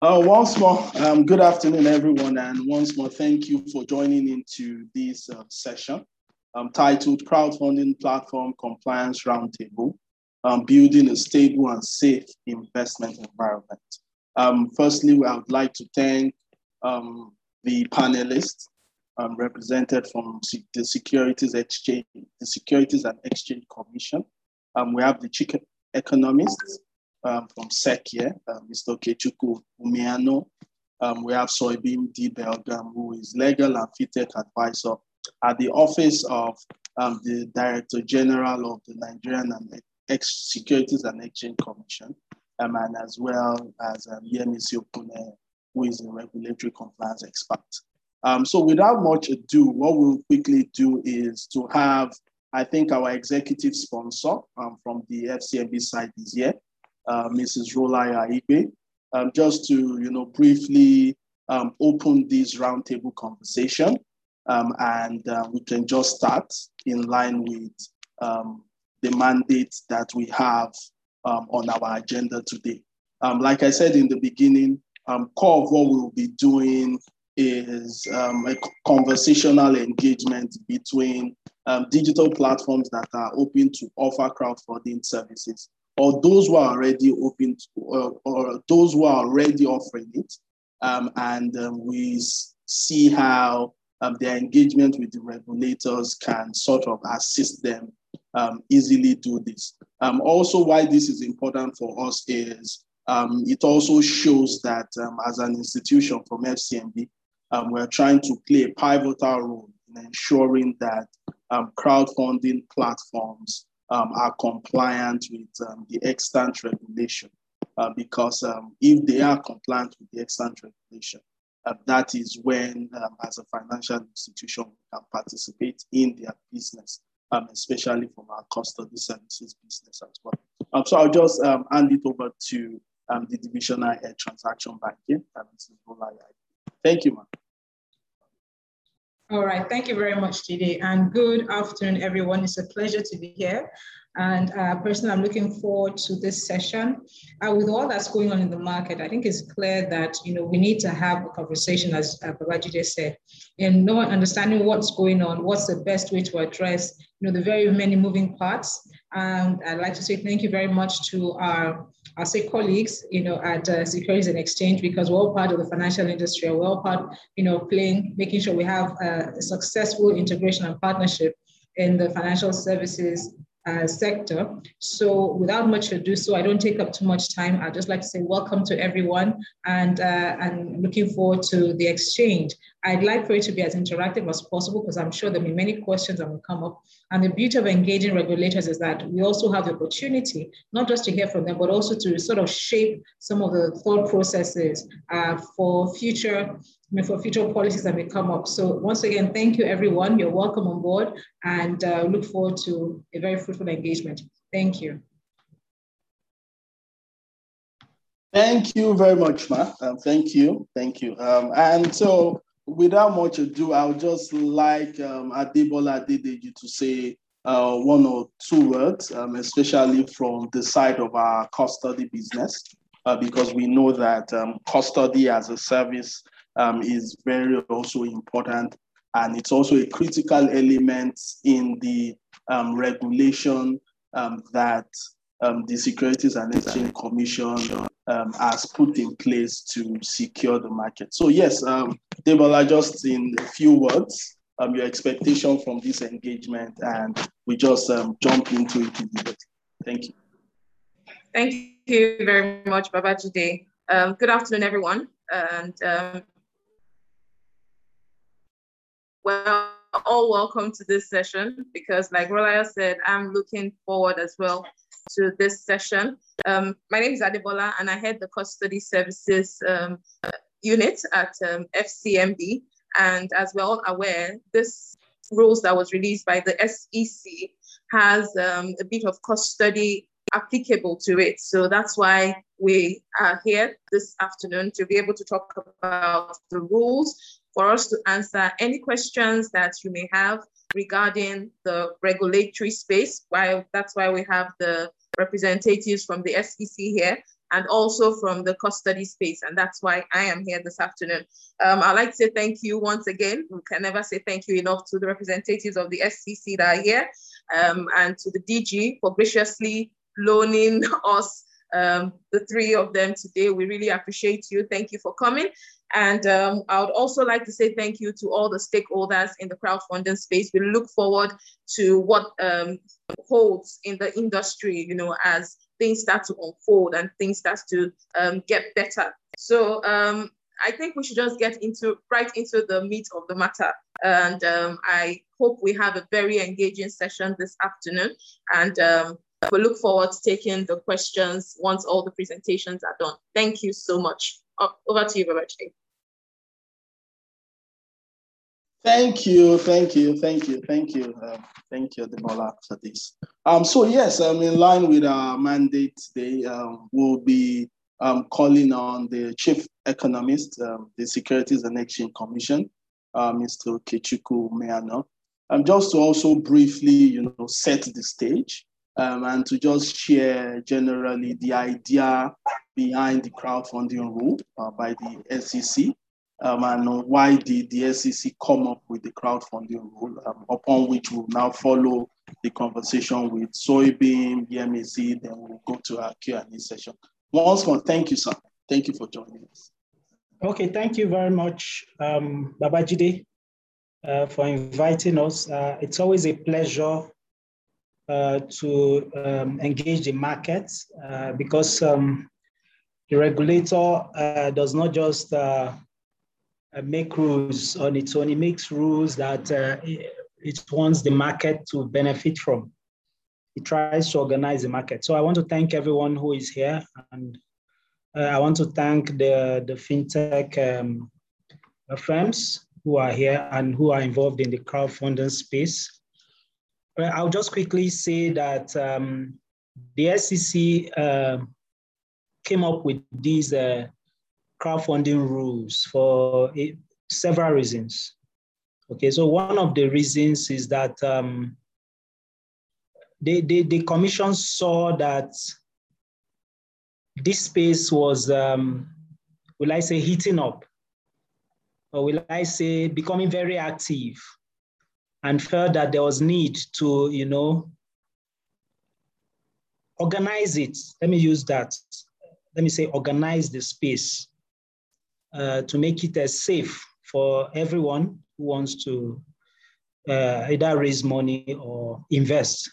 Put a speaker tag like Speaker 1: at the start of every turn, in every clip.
Speaker 1: Uh, once more, um, good afternoon, everyone, and once more, thank you for joining into this uh, session um, titled Crowdfunding Platform Compliance Roundtable, um, Building a Stable and Safe Investment Environment. Um, firstly, I would like to thank um, the panelists represented from the Securities Exchange, the Securities and Exchange Commission. we have the chief economists, um, from SEC here, uh, Mr. Kechuku Umiano. Um, we have Soibim D. Belgam, who is legal and fintech advisor at the office of um, the Director General of the Nigerian and Ex Securities and Exchange Commission, um, and as well as um, Yemisi Opune, who is a regulatory compliance expert. Um, so without much ado, what we'll quickly do is to have, I think our executive sponsor um, from the FCMB side is here, uh, Mrs. Rolaya Igbe, um, just to you know briefly um, open this roundtable conversation, um, and uh, we can just start in line with um, the mandate that we have um, on our agenda today. Um, like I said in the beginning, core of what we'll be doing is a conversational engagement between digital platforms that are open to offer crowdfunding services or those who are already open to, uh, or those who are already offering it. Um, and um, we see how um, their engagement with the regulators can sort of assist them um, easily do this. Um, also, why this is important for us is um, it also shows that as an institution from FCMB, we're trying to play a pivotal role in ensuring that crowdfunding platforms um, are compliant with um, the extant regulation. Uh, because um, if they are compliant with the extant regulation, uh, that is when, um, as a financial institution, we can participate in their business, um, especially from our custody services business as well. Um, so I'll just hand it over to the divisional head transaction banking, Thank you, ma'am.
Speaker 2: All right, thank you very much, Jide, and good afternoon, everyone. It's a pleasure to be here. And uh, personally, I'm looking forward to this session. Uh, with all that's going on in the market, I think it's clear that you know we need to have a conversation, as uh, Babajide said, and knowing, understanding what's going on, what's the best way to address you know the very many moving parts. And I'd like to say thank you very much to our I say colleagues, you know, at uh, Securities and Exchange, because we're all part of the financial industry. We're all part, you know, playing, making sure we have a successful integration and partnership in the financial services uh, sector. So without much ado, so I don't take up too much time. I'd just like to say welcome to everyone and, uh, and looking forward to the exchange. I'd like for it to be as interactive as possible because I'm sure there'll be many questions that will come up. And the beauty of engaging regulators is that we also have the opportunity, not just to hear from them, but also to sort of shape some of the thought processes uh, for future for future policies that may come up. So once again, thank you everyone. You're welcome on board and uh, look forward to a very fruitful engagement. Thank you.
Speaker 1: Thank you very much, Ma. Um, thank you. Thank you. Um, and so without much ado, I would just like um, Adebola Adedeji to say uh, one or two words, um, especially from the side of our custody business, uh, because we know that um, custody as a service um, is very also important. And it's also a critical element in the um, regulation um, that the Securities and Exchange Commission um, has put in place to secure the market. So yes, um, Debola, just in a few words, um, your expectation from this engagement, and we just um, jump into it. Thank you.
Speaker 3: Thank you very much, Babajide. Um, good afternoon, everyone. And um, well, all welcome to this session because like Rolaya said, I'm looking forward as well to this session. Um, my name is Adebola and I head the custody services um, unit at um, FCMB. And as we're all aware, this rules that was released by the SEC has um, a bit of custody applicable to it. So that's why we are here this afternoon to be able to talk about the rules for us to answer any questions that you may have regarding the regulatory space. Why that's why we have the representatives from the SEC here and also from the custody space. And that's why I am here this afternoon. Um, I'd like to say thank you once again. We can never say thank you enough to the representatives of the SEC that are here um, and to the DG for graciously loaning us um, the three of them today. We really appreciate you. Thank you for coming. And um, I would also like to say thank you to all the stakeholders in the crowdfunding space. We look forward to what um, holds in the industry, you know, as things start to unfold and things start to um, get better. So um, I think we should just get into right into the meat of the matter. And um, I hope we have a very engaging session this afternoon. And um, we look forward to taking the questions once all the presentations are done. Thank you so much. Over to you, Babaji.
Speaker 1: Thank you, thank you, thank you, thank you, um, thank you, Debola, for this. Um, so yes, um, in line with our mandate today, um, we'll be um, calling on the chief economist, um, the Securities and Exchange Commission, uh, Mr. Kechuku Meano, um, just to also briefly, you know, set the stage um, and to just share generally the idea behind the crowdfunding rule uh, by the SEC um, and why did the SEC come up with the crowdfunding rule, um, upon which we'll now follow the conversation with Soibim, BMAC, then we'll go to our Q&A session. Once more, thank you, sir. Thank you for joining us.
Speaker 4: Okay, thank you very much, um, Babajide, uh, for inviting us. Uh, it's always a pleasure uh, to um, engage the market uh, because um, the regulator uh, does not just uh, make rules on its own, it makes rules that it wants the market to benefit from. It tries to organize the market. So I want to thank everyone who is here and I want to thank the, the fintech um, firms who are here and who are involved in the crowdfunding space. I'll just quickly say that um, the SEC uh, came up with these uh, crowdfunding rules for several reasons. Okay, so one of the reasons is that um, they, they, the commission saw that this space was, um, will I say, heating up, or will I say, becoming very active and felt that there was need to, you know, organize it. Let me use that. Let me say organize the space uh, to make it as safe for everyone who wants to uh, either raise money or invest.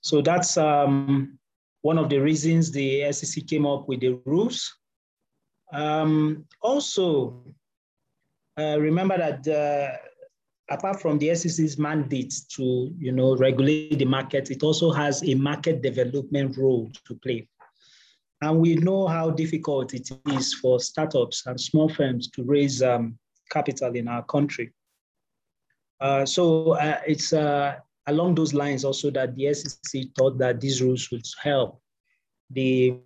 Speaker 4: So that's um, one of the reasons the SEC came up with the rules. Um, also, uh, remember that uh, apart from the SEC's mandate to you know, regulate the market, it also has a market development role to play. And we know how difficult it is for startups and small firms to raise um, capital in our country. Uh, so uh, it's uh, along those lines also that the SEC thought that these rules would help the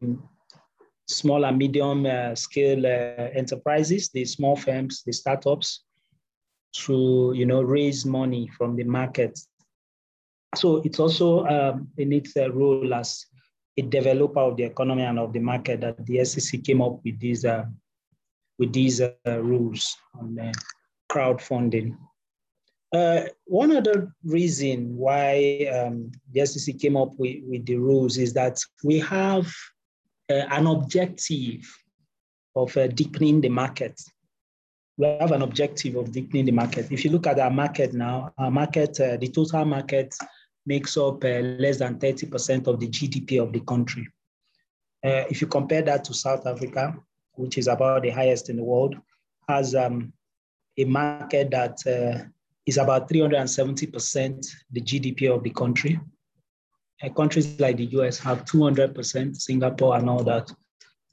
Speaker 4: small and medium uh, scale uh, enterprises, the small firms, the startups, to you know raise money from the market. So it's also um, in its uh, role as a developer of the economy and of the market that the SEC came up with these uh, with these uh, rules on uh, crowdfunding. Uh, one other reason why um, the SEC came up with, with the rules is that we have uh, an objective of uh, deepening the market we have an objective of deepening the market. If you look at our market now, our market, the total market makes up uh, less than 30% of the GDP of the country. Uh, if you compare that to South Africa, which is about the highest in the world, has um, a market that uh, is about 370% the GDP of the country. Uh, countries like the US have 200%, Singapore and all that.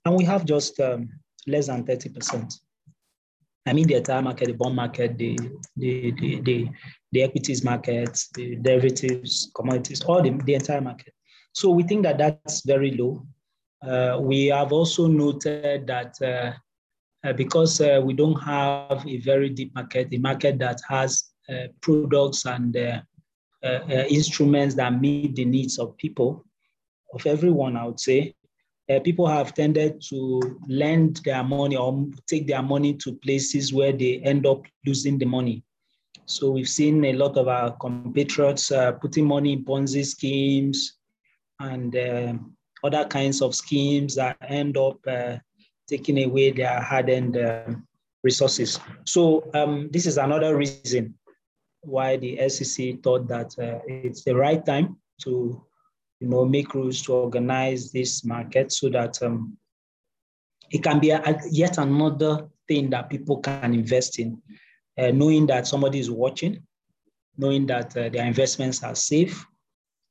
Speaker 4: And we have just um, less than 30%. I mean the entire market, the bond market, the the the the, the equities market, the derivatives, commodities, all the, the entire market. So we think that that's very low. Uh, we have also noted that uh, uh, because uh, we don't have a very deep market, a market that has uh, products and uh, instruments that meet the needs of people, of everyone, I would say, uh, people have tended to lend their money or take their money to places where they end up losing the money. So we've seen a lot of our compatriots uh, putting money in Ponzi schemes and uh, other kinds of schemes that end up uh, taking away their hardened um, resources. So um, this is another reason why the SEC thought that uh, it's the right time to you know, make rules to organize this market so that um, it can be a, yet another thing that people can invest in, uh, knowing that somebody is watching, knowing that uh, their investments are safe,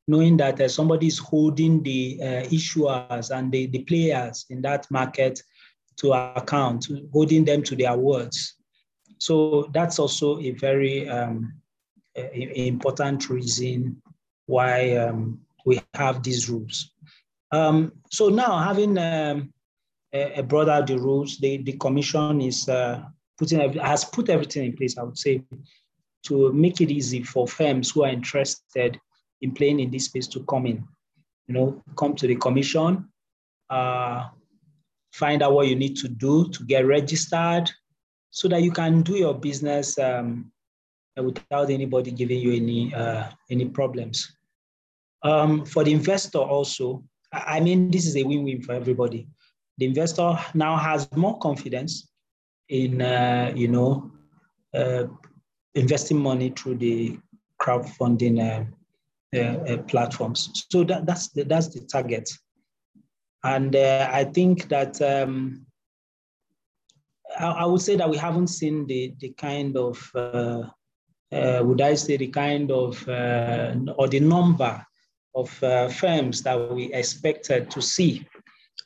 Speaker 4: knowing that uh, somebody is holding the uh, issuers and the, the players in that market to account, holding them to their words. So that's also a very um, important reason why um, we have these rules. Um, so now having um, a, a brought out the rules, the, the commission is uh, putting has put everything in place, I would say, to make it easy for firms who are interested in playing in this space to come in. You know, come to the commission, uh, find out what you need to do to get registered so that you can do your business um, without anybody giving you any, uh, any problems. Um, for the investor also, I mean, this is a win-win for everybody. The investor now has more confidence in, uh, you know, uh, investing money through the crowdfunding uh, uh, uh platforms. So that, that's the, that's the target. And uh, I think that um, I, I, would say that we haven't seen the, the kind of, would I say, the kind of, or the number of uh, firms that we expected to see.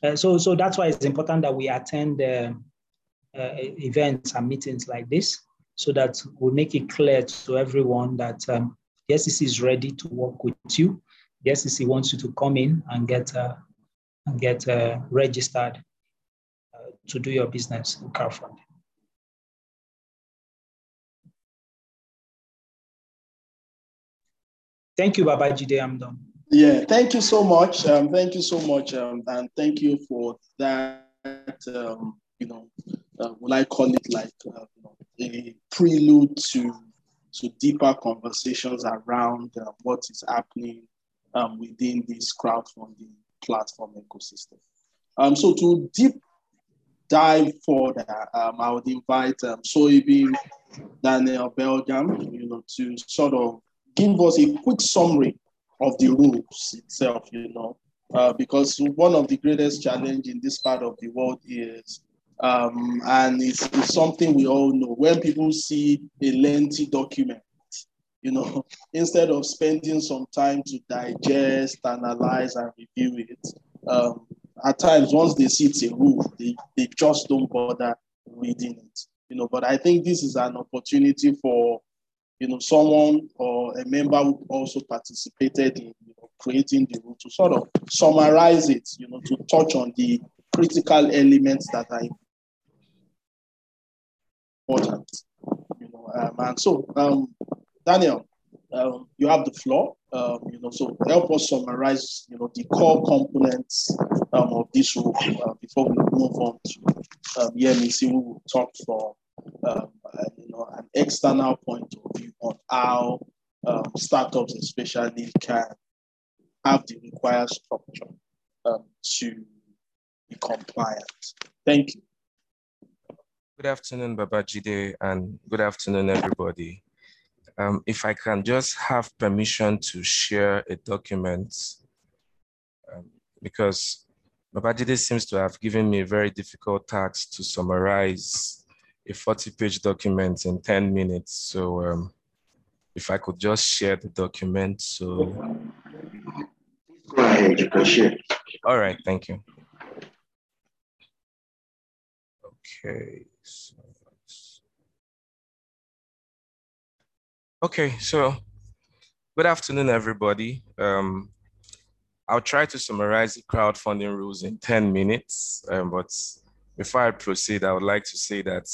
Speaker 4: Uh, so, so that's why it's important that we attend uh, uh events and meetings like this so that we make it clear to everyone that um, the SEC is ready to work with you. The SEC wants you to come in and get, uh, and get uh, registered to do your business in crowdfunding. Thank you, Babajide. I'm done.
Speaker 1: Yeah, thank you so much. Um, thank you so much, um, and thank you for that. Um, you know, uh, will I call it like uh, a prelude to to deeper conversations around uh, what is happening um, within this crowdfunding platform ecosystem. Um, so to deep dive further, um, I would invite um, Soibim Daniel Belgium, you know, to sort of give us a quick summary of the rules itself, you know, uh, because one of the greatest challenge in this part of the world is, um, and it's, it's, something we all know, when people see a lengthy document, you know, instead of spending some time to digest, analyze, and review it, um, at times once they see it's a rule, they, they just don't bother reading it, you know. But I think this is an opportunity for you know, someone or a member who also participated in you know, creating the rule to sort of summarize it, you know, to touch on the critical elements that are important. You know, um, and so, um, Daniel, um, you have the floor. Um, you know, so help us summarize, you know, the core components um, of this rule uh, before we move on to um, Yemisi, who will talk for um, you know, an external point of view on how um, startups especially can have the required structure um, to be compliant. Thank you.
Speaker 5: Good afternoon, Babajide, and good afternoon, everybody. Um, if I can just have permission to share a document, um, because Babajide seems to have given me a very difficult task to summarize a 40 page document in 10 minutes. So um, if I could just share the document. So
Speaker 6: go ahead, you can share.
Speaker 5: All right, thank you. Okay. So okay, so good afternoon, everybody. Um, I'll try to summarize the crowdfunding rules in 10 minutes, um, but before I proceed, I would like to say that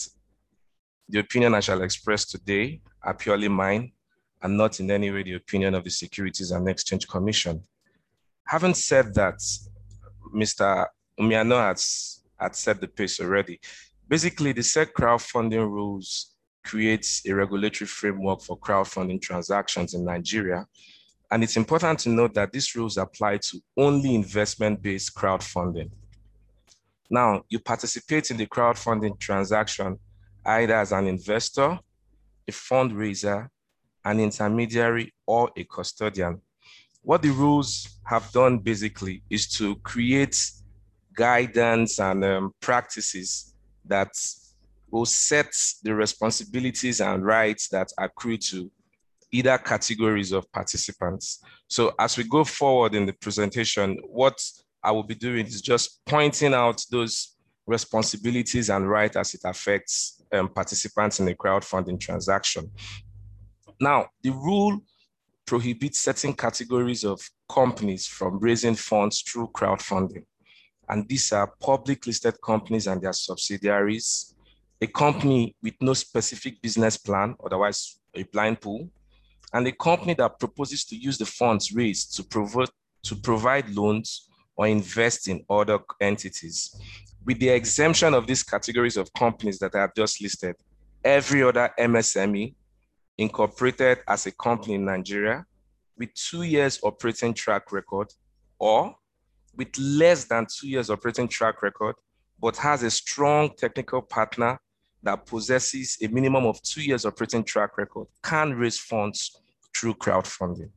Speaker 5: the opinion I shall express today are purely mine and not in any way the opinion of the Securities and Exchange Commission. Having said that, Mr. Umiano has, had set the pace already. Basically, the SEC crowdfunding rules creates a regulatory framework for crowdfunding transactions in Nigeria. And it's important to note that these rules apply to only investment-based crowdfunding. Now, you participate in the crowdfunding transaction either as an investor, a fundraiser, an intermediary, or a custodian. What the rules have done basically is to create guidance and um, practices that will set the responsibilities and rights that accrue to either categories of participants. So as we go forward in the presentation, what I will be doing is just pointing out those responsibilities and rights as it affects um, participants in a crowdfunding transaction. Now, the rule prohibits certain categories of companies from raising funds through crowdfunding. And these are public listed companies and their subsidiaries, a company with no specific business plan, otherwise a blind pool, and a company that proposes to use the funds raised to, provo- to provide loans or invest in other entities. With the exemption of these categories of companies that I have just listed, every other MSME incorporated as a company in Nigeria with two years operating track record or with less than two years operating track record, but has a strong technical partner that possesses a minimum of two years operating track record can raise funds through crowdfunding.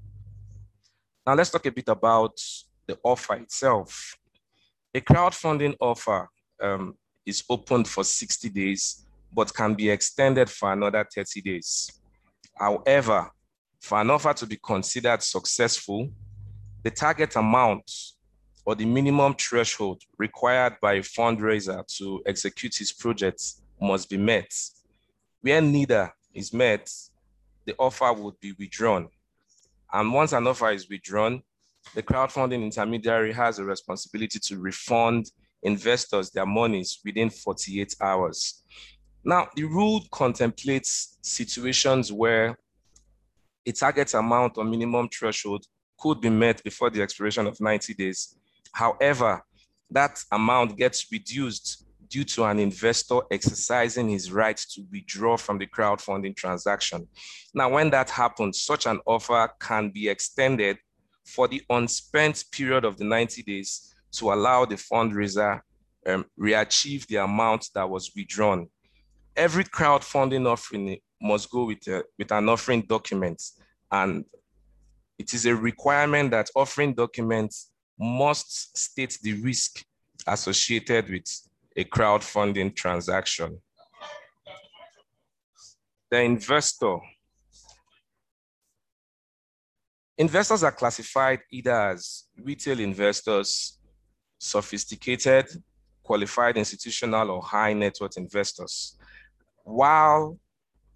Speaker 5: Now let's talk a bit about the offer itself. A crowdfunding offer um, is open for 60 days, but can be extended for another 30 days. However, for an offer to be considered successful, the target amount or the minimum threshold required by a fundraiser to execute his project must be met. Where neither is met, the offer would be withdrawn. And once an offer is withdrawn, the crowdfunding intermediary has a responsibility to refund investors their monies within 48 hours. Now, the rule contemplates situations where a target amount or minimum threshold could be met before the expiration of 90 days. However, that amount gets reduced due to an investor exercising his right to withdraw from the crowdfunding transaction. Now, when that happens, such an offer can be extended for the unspent period of the 90 days to allow the fundraiser um, reachieve the amount that was withdrawn. Every crowdfunding offering must go with, a, with an offering document. And it is a requirement that offering documents must state the risk associated with a crowdfunding transaction. The investor. Investors are classified either as retail investors, sophisticated, qualified institutional or high net worth investors. While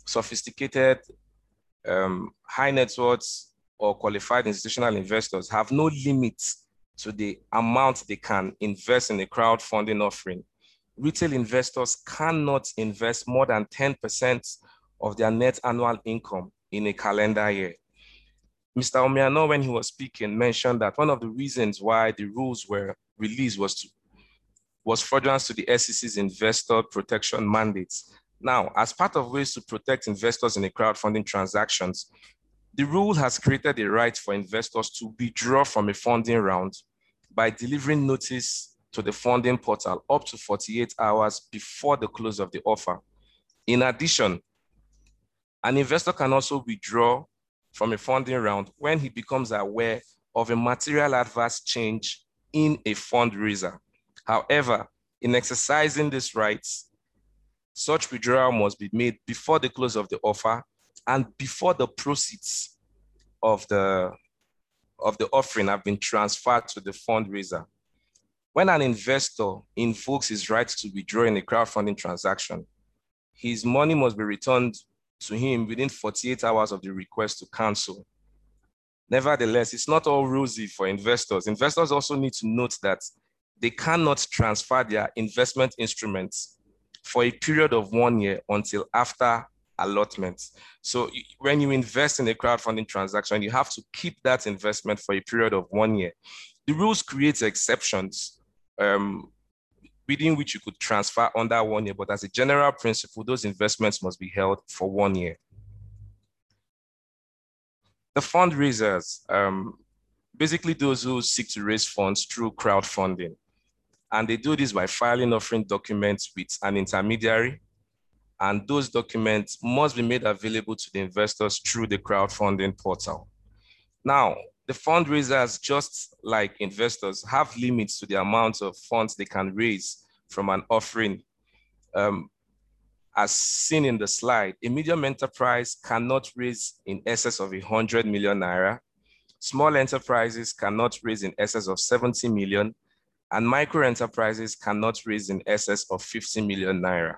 Speaker 5: sophisticated, um, high net worth or qualified institutional investors have no limits to the amount they can invest in a crowdfunding offering. Retail investors cannot invest more than 10% of their net annual income in a calendar year. Mr. Omiano, when he was speaking, mentioned that one of the reasons why the rules were released was was fraudulence to the SEC's investor protection mandates. Now, as part of ways to protect investors in a crowdfunding transactions, the rule has created a right for investors to withdraw from a funding round by delivering notice to the funding portal up to 48 hours before the close of the offer. In addition, an investor can also withdraw from a funding round when he becomes aware of a material adverse change in a fundraiser. However, in exercising these rights, such withdrawal must be made before the close of the offer and before the proceeds of the, of the offering have been transferred to the fundraiser. When an investor invokes his right to withdraw in a crowdfunding transaction, his money must be returned to him within 48 hours of the request to cancel. Nevertheless, it's not all rosy for investors. Investors also need to note that they cannot transfer their investment instruments for a period of one year until after allotment. So when you invest in a crowdfunding transaction, you have to keep that investment for a period of one year. The rules create exceptions um, within which you could transfer under one year, but as a general principle, those investments must be held for one year. The fundraisers, um, basically those who seek to raise funds through crowdfunding. And they do this by filing offering documents with an intermediary. And those documents must be made available to the investors through the crowdfunding portal. Now, the fundraisers, just like investors, have limits to the amount of funds they can raise from an offering. Um, as seen in the slide, a medium enterprise cannot raise in excess of 100 million naira. Small enterprises cannot raise in excess of 70 million, and micro enterprises cannot raise in excess of 50 million naira.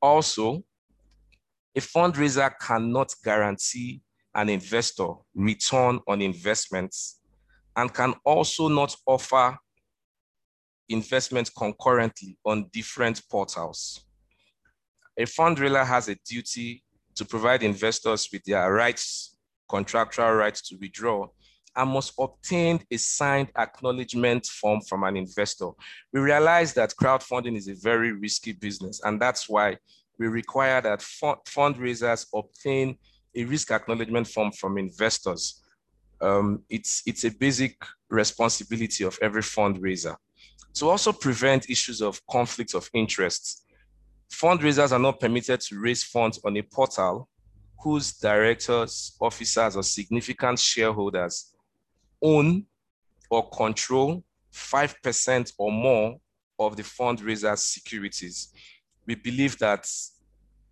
Speaker 5: Also, a fundraiser cannot guarantee an investor return on investments and can also not offer investment concurrently on different portals. A fundraiser has a duty to provide investors with their rights, contractual rights to withdraw, and must obtain a signed acknowledgement form from an investor. We realize that crowdfunding is a very risky business, and that's why we require that fundraisers obtain a risk acknowledgement form from investors. Um, it's, it's a basic responsibility of every fundraiser. To also prevent issues of conflicts of interest, fundraisers are not permitted to raise funds on a portal whose directors, officers, or significant shareholders own or control 5% or more of the fundraiser's securities. We believe that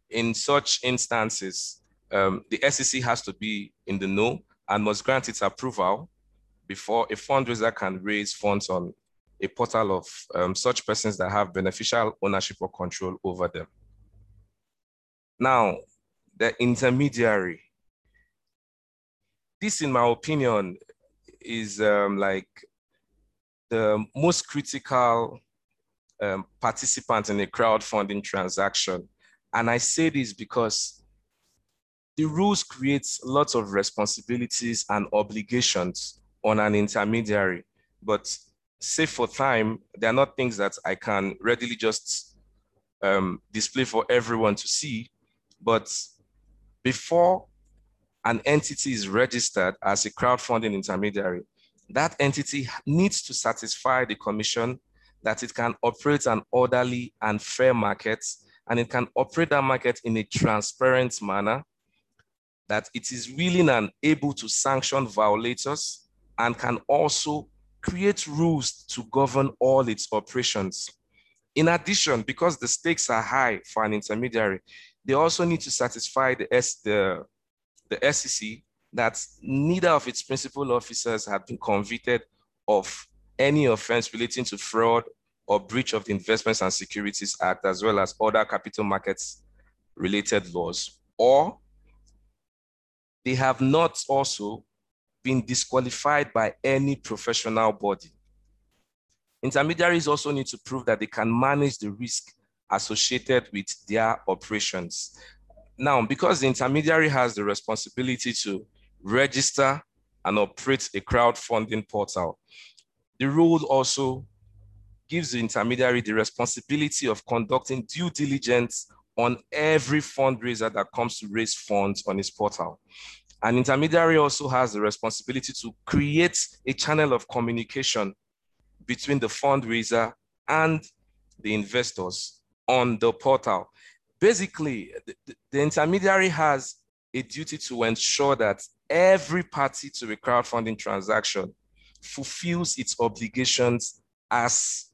Speaker 5: in such instances, um, the SEC has to be in the know and must grant its approval before a fundraiser can raise funds on a portal of um, such persons that have beneficial ownership or control over them. Now, the intermediary. This, in my opinion, is um, like the most critical um, participant in a crowdfunding transaction. And I say this because the rules create lots of responsibilities and obligations on an intermediary, but save for time, they are not things that I can readily just um, display for everyone to see. But before an entity is registered as a crowdfunding intermediary, that entity needs to satisfy the commission that it can operate an orderly and fair market, and it can operate that market in a transparent manner, that it is willing and able to sanction violators and can also create rules to govern all its operations. In addition, because the stakes are high for an intermediary, they also need to satisfy the, S, the, the SEC that neither of its principal officers have been convicted of any offense relating to fraud or breach of the Investments and Securities Act, as well as other capital markets related laws, or they have not also been disqualified by any professional body. Intermediaries also need to prove that they can manage the risk associated with their operations. Now, because the intermediary has the responsibility to register and operate a crowdfunding portal, the rule also gives the intermediary the responsibility of conducting due diligence on every fundraiser that comes to raise funds on his portal. An intermediary also has the responsibility to create a channel of communication between the fundraiser and the investors on the portal. Basically, the, the intermediary has a duty to ensure that every party to a crowdfunding transaction fulfills its obligations as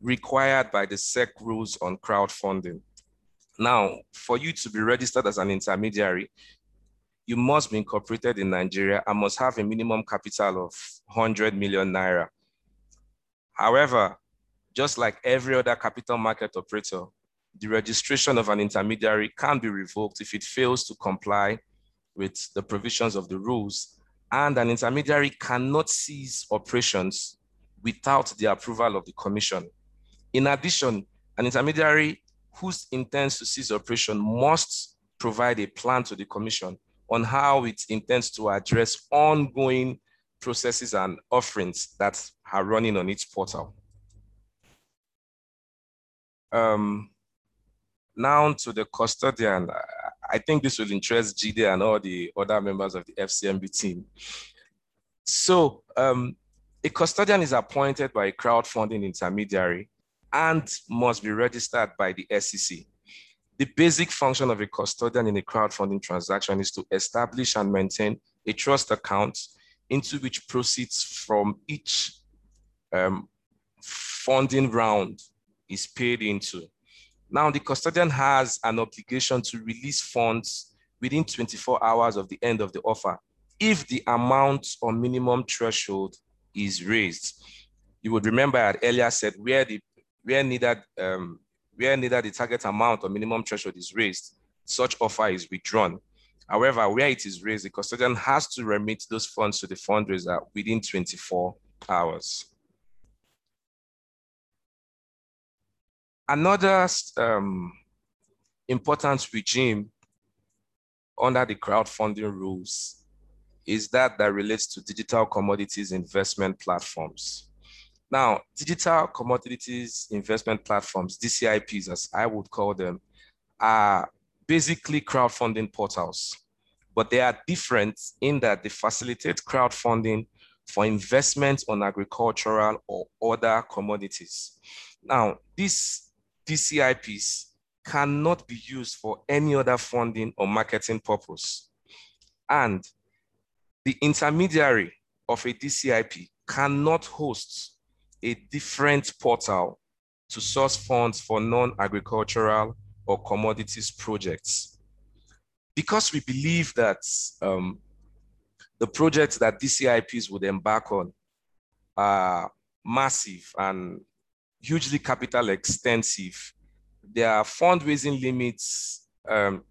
Speaker 5: required by the SEC rules on crowdfunding. Now, for you to be registered as an intermediary, you must be incorporated in Nigeria and must have a minimum capital of 100 million naira. However, just like every other capital market operator, the registration of an intermediary can be revoked if it fails to comply with the provisions of the rules, and an intermediary cannot cease operations without the approval of the commission. In addition, an intermediary whose intends to cease operation must provide a plan to the commission on how it intends to address ongoing processes and offerings that are running on its portal. um, now to the custodian. I think this will interest Jide and all the other members of the FCMB team. So um, a custodian is appointed by a crowdfunding intermediary and must be registered by the SEC. The basic function of a custodian in a crowdfunding transaction is to establish and maintain a trust account into which proceeds from each um, funding round is paid into. Now, the custodian has an obligation to release funds within 24 hours of the end of the offer if the amount or minimum threshold is raised. You would remember I earlier said where the where neither um, where neither the target amount or minimum threshold is raised, such offer is withdrawn. However, where it is raised, the custodian has to remit those funds to the fundraiser within 24 hours. Another um, important regime under the crowdfunding rules is that that relates to digital commodities investment platforms. Now, digital commodities investment platforms, DCIPs, as I would call them, are basically crowdfunding portals, but they are different in that they facilitate crowdfunding for investment on agricultural or other commodities. Now, these DCIPs cannot be used for any other funding or marketing purpose. And the intermediary of a DCIP cannot host a different portal to source funds for non-agricultural or commodities projects. Because we believe that um, the projects that DCIPs would embark on are massive and hugely capital extensive. Their fundraising limits um,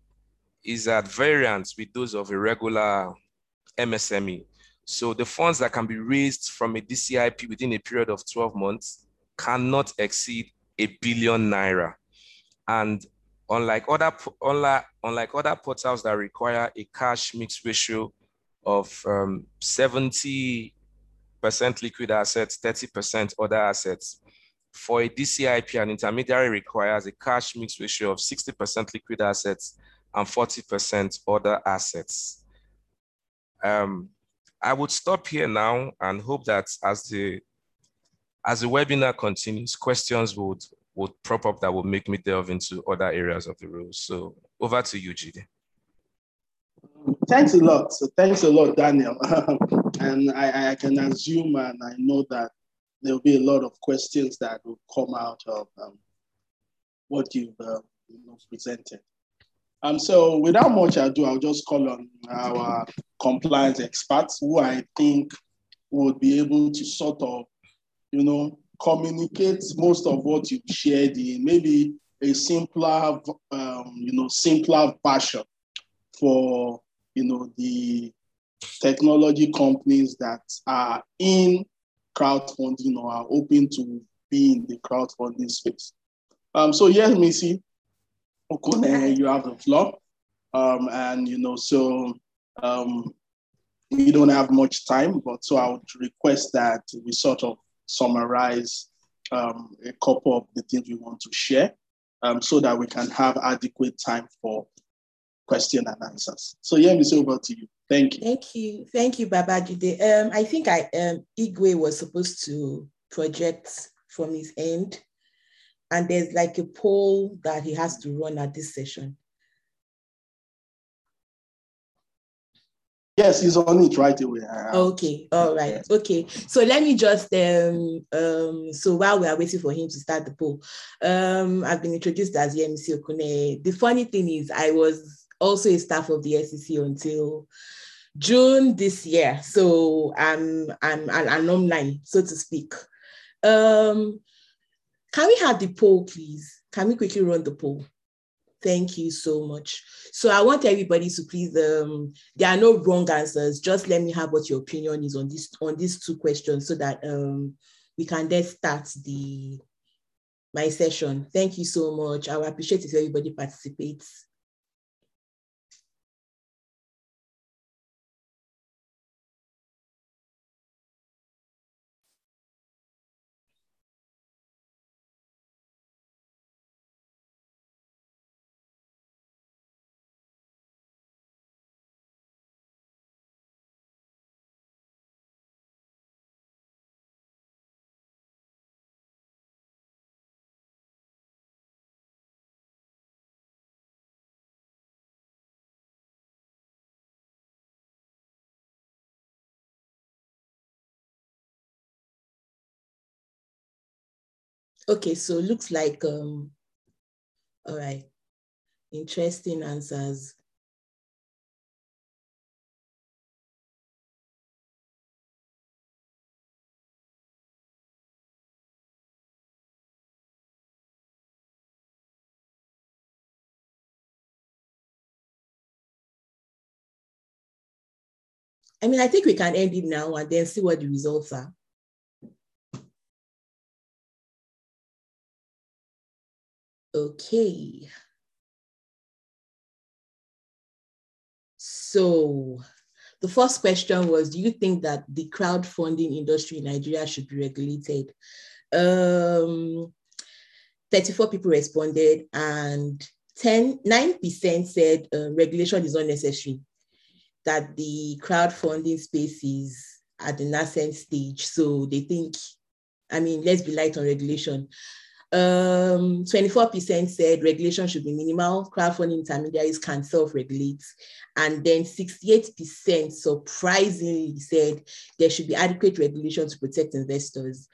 Speaker 5: is at variance with those of a regular MSME. So the funds that can be raised from a DCIP within a period of 12 months cannot exceed a billion naira. And unlike other, unlike, unlike other portals that require a cash mix ratio of um, 70% liquid assets, 30% other assets, for a DCIP, an intermediary requires a cash mix ratio of 60% liquid assets and 40% other assets. Um, I would stop here now and hope that as the as the webinar continues, questions would would prop up that would make me delve into other areas of the rules. So over to you, Jide.
Speaker 1: Thanks a lot. So thanks a lot, Daniel. and I, I can assume and I know that there'll be a lot of questions that will come out of um, what you've uh, you know, presented. Um, so without much ado, I'll just call on our compliance experts who I think would be able to sort of, you know, communicate most of what you've shared in maybe a simpler, um, you know, simpler version for, you know, the technology companies that are in crowdfunding or are open to be in the crowdfunding space. Um, so yes, Missy Okone, you have the floor. Um, and you know, so um, we don't have much time, but so I would request that we sort of summarize um, a couple of the things we want to share um, so that we can have adequate time for question and answers. So yeah, Miss, over to you. Thank you.
Speaker 7: Thank you. Thank you, Babajide. Um, I think I um, Igwe was supposed to project from his end. And there's like a poll that he has to run at this session.
Speaker 1: Yes, he's on it right away.
Speaker 7: Okay, all right. Yes. Okay. So let me just um um so while we are waiting for him to start the poll, um I've been introduced as Yemisi Okune. The funny thing is I was also a staff of the SEC until June this year. So I'm I'm an alumni, so to speak. Um, can we have the poll, please? Can we quickly run the poll? Thank you so much. So I want everybody to please, um, there are no wrong answers. Just let me have what your opinion is on this on these two questions so that um, we can then start the my session. Thank you so much. I appreciate if everybody participates. Okay, so looks like, um, all right, interesting answers. I mean, I think we can end it now and then see what the results are. Okay. So the first question was, do you think that the crowdfunding industry in Nigeria should be regulated? Um, 34 people responded and 10, 9% said uh, regulation is unnecessary, that the crowdfunding space is at the nascent stage. So they think, I mean, let's be light on regulation. Um, 24% said regulation should be minimal, crowdfunding intermediaries can self-regulate. And then 68% surprisingly said there should be adequate regulation to protect investors.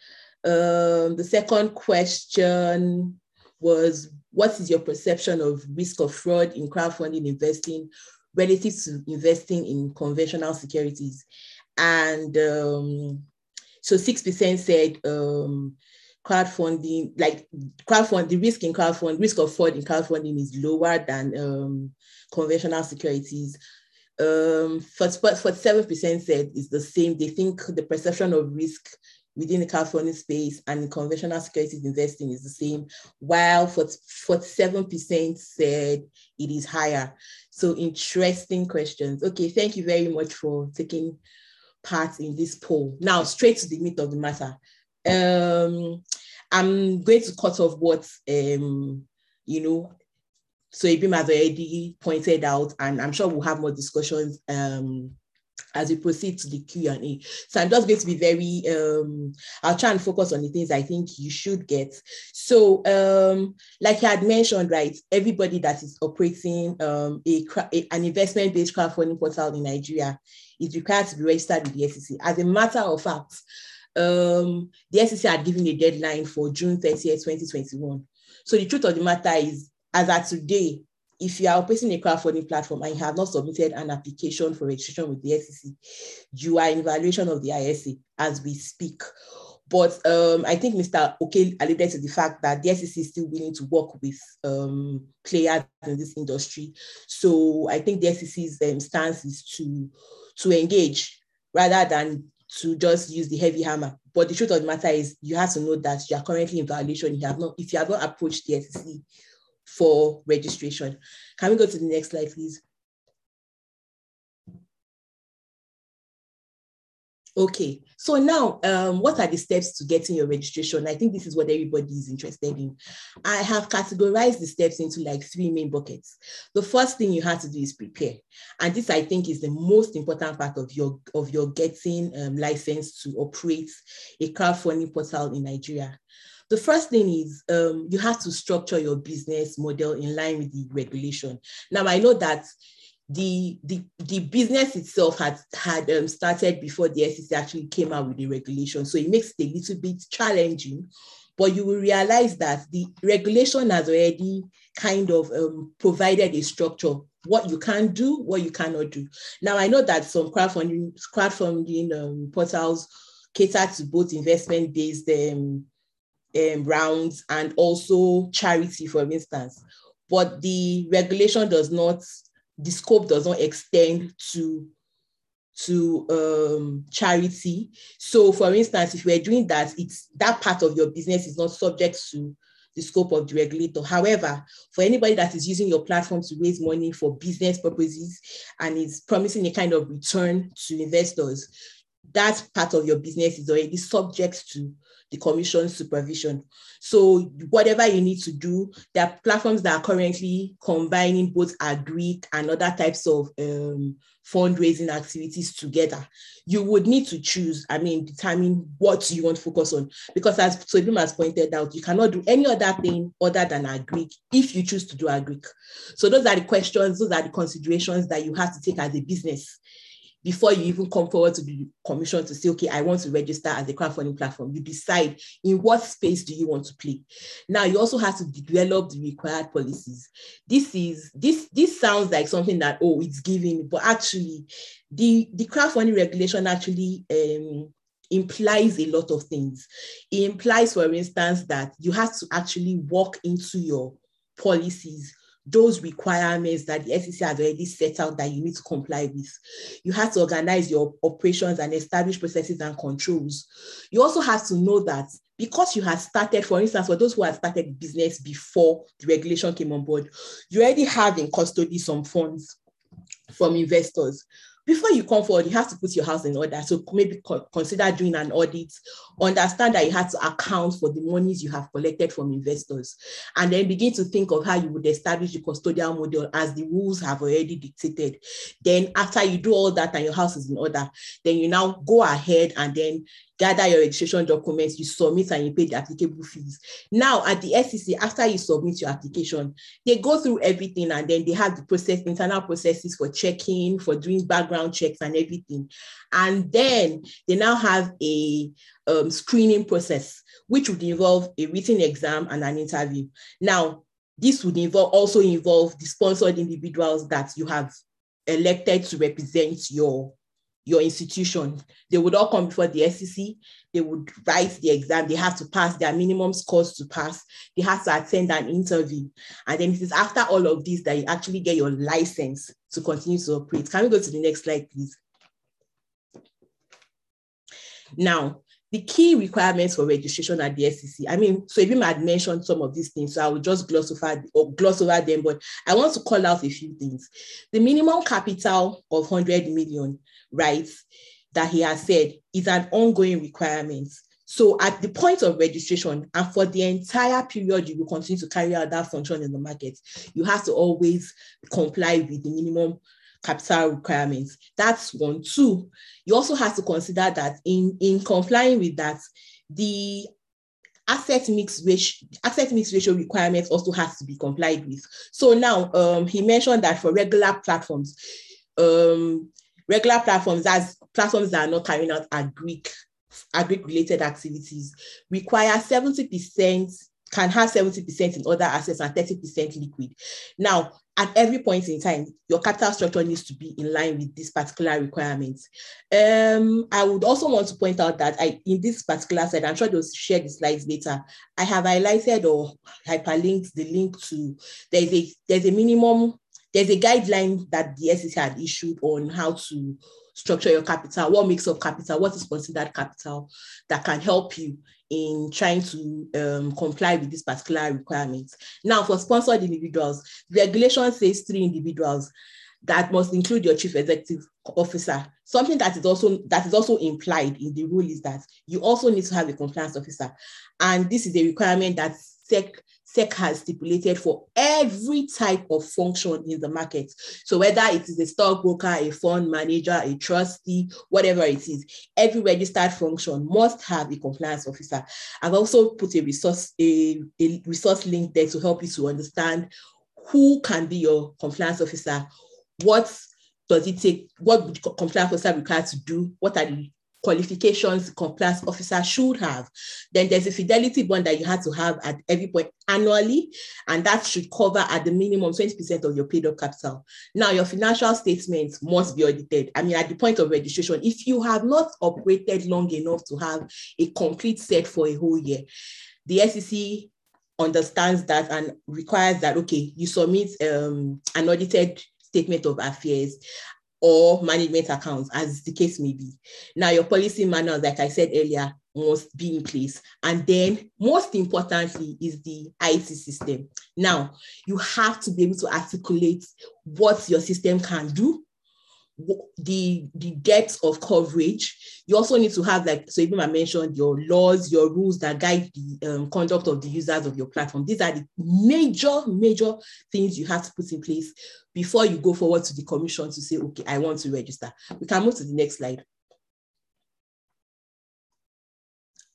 Speaker 7: Um, the second question was, what is your perception of risk of fraud in crowdfunding investing relative to investing in conventional securities? And um, so 6% said um, crowdfunding, like crowdfunding, the risk in crowdfunding, risk of fraud in crowdfunding is lower than um, conventional securities. Um, for, for 7% said it's the same. They think the perception of risk within the crowdfunding space and conventional securities investing is the same, while for 47% said it is higher. So interesting questions. Okay, thank you very much for taking part in this poll. Now, straight to the meat of the matter um, I'm going to cut off what um, you know. Soibim has already pointed out, and I'm sure we'll have more discussions um, as we proceed to the Q&A. So I'm just going to be very, um, I'll try and focus on the things I think you should get. So um, like I had mentioned, right, everybody that is operating um, a, a, an investment-based crowdfunding portal in Nigeria is required to be registered with the SEC. As a matter of fact, um, the SEC had given a deadline for June 30th, 2021. So the truth of the matter is, as at today, if you are operating a crowdfunding platform and you have not submitted an application for registration with the SEC, you are in violation of the ISA as we speak. But um, I think Mr. Oke alluded to the fact that the SEC is still willing to work with um, players in this industry. So I think the SEC's um, stance is to, to engage rather than to just use the heavy hammer. But the truth of the matter is you have to know that you are currently in violation. You have not, if you have not approached the SEC for registration. Can we go to the next slide, please? Okay, so now um, what are the steps to getting your registration? I think this is what everybody is interested in. I have categorized the steps into like three main buckets. The first thing you have to do is prepare. And this I think is the most important part of your, of your getting um, license to operate a crowdfunding portal in Nigeria. The first thing is um, you have to structure your business model in line with the regulation. Now I know that the the the business itself had had um, started before the SEC actually came out with the regulation, so it makes it a little bit challenging. But you will realize that the regulation has already kind of um, provided a structure what you can do, what you cannot do. Now I know that some crowdfunding crowdfunding um, portals cater to both investment based um, um, rounds and also charity, for instance. But the regulation does not the scope does not extend to to um, charity. So, for instance, if we're doing that, it's that part of your business is not subject to the scope of the regulator. However, for anybody that is using your platform to raise money for business purposes and is promising a kind of return to investors, that part of your business is already subject to the commission supervision. So whatever you need to do, there are platforms that are currently combining both agri and other types of um, fundraising activities together. You would need to choose, I mean, determine what you want to focus on. Because as Soibim has pointed out, you cannot do any other thing other than agri if you choose to do agri. So those are the questions, those are the considerations that you have to take as a business before you even come forward to the commission to say, okay, I want to register as a crowdfunding platform. You decide in what space do you want to play. Now you also have to develop the required policies. This is this this sounds like something that oh it's giving, but actually the the crowdfunding regulation actually um, implies a lot of things. It implies, for instance, that you have to actually walk into your policies those requirements that the SEC has already set out that you need to comply with. You have to organize your operations and establish processes and controls. You also have to know that because you have started, for instance, for those who have started business before the regulation came on board, you already have in custody some funds from investors before you come forward, you have to put your house in order. So maybe co- consider doing an audit, understand that you have to account for the monies you have collected from investors, and then begin to think of how you would establish the custodial model as the rules have already dictated. Then after you do all that and your house is in order, then you now go ahead and then gather your registration documents, you submit and you pay the applicable fees. Now at the SEC, after you submit your application, they go through everything and then they have the process, internal processes for checking, for doing background checks and everything. And then they now have a um, screening process, which would involve a written exam and an interview. Now, this would involve also involve the sponsored individuals that you have elected to represent your your institution. They would all come before the SEC. They would write the exam. They have to pass their minimum scores to pass. They have to attend an interview. And then it is after all of this that you actually get your license to continue to operate. Can we go to the next slide, please? Now, the key requirements for registration at the SEC. I mean, Soibim had mentioned some of these things, so I will just gloss over or gloss over them, but I want to call out a few things. The minimum capital of 100 million, right, that he has said is an ongoing requirement. So at the point of registration and for the entire period you will continue to carry out that function in the market, you have to always comply with the minimum capital requirements. That's one. Two, you also have to consider that in, in complying with that, the asset mix ratio asset mix ratio requirements also has to be complied with. So now um, he mentioned that for regular platforms, um, regular platforms as platforms that are not carrying out agri agri related activities require 70% can have 70% in other assets and 30% liquid. Now, at every point in time, your capital structure needs to be in line with these particular requirements. Um, I would also want to point out that I, in this particular slide, I'm sure they'll share the slides later. I have highlighted or hyperlinked the link to there's a there's a minimum there's a guideline that the SEC had issued on how to structure your capital, what makes up capital, what is considered capital that can help you in trying to um, comply with this particular requirements. Now, for sponsored individuals, regulation says three individuals that must include your chief executive officer. Something that is also that is also implied in the rule is that you also need to have a compliance officer, and this is a requirement that SEC SEC has stipulated for every type of function in the market. So whether it is a stockbroker, a fund manager, a trustee, whatever it is, every registered function must have a compliance officer. I've also put a resource, a, a resource link there to help you to understand who can be your compliance officer, what does it take, what would compliance officer required to do, what are the qualifications compliance officer should have. Then there's a fidelity bond that you have to have at every point annually, and that should cover at the minimum 20% of your paid up capital. Now, your financial statements must be audited. I mean, at the point of registration, if you have not operated long enough to have a complete set for a whole year, the SEC understands that and requires that, okay, you submit um, an audited statement of affairs or management accounts, as the case may be. Now, your policy manual, like I said earlier, must be in place. And then, most importantly, is the IT system. Now, you have to be able to articulate what your system can do the the depth of coverage you also need to have like Soibim mentioned your laws your rules that guide the um, conduct of the users of your platform. These are the major major things you have to put in place before you go forward to the commission to say okay i want to register. We can move to the next slide.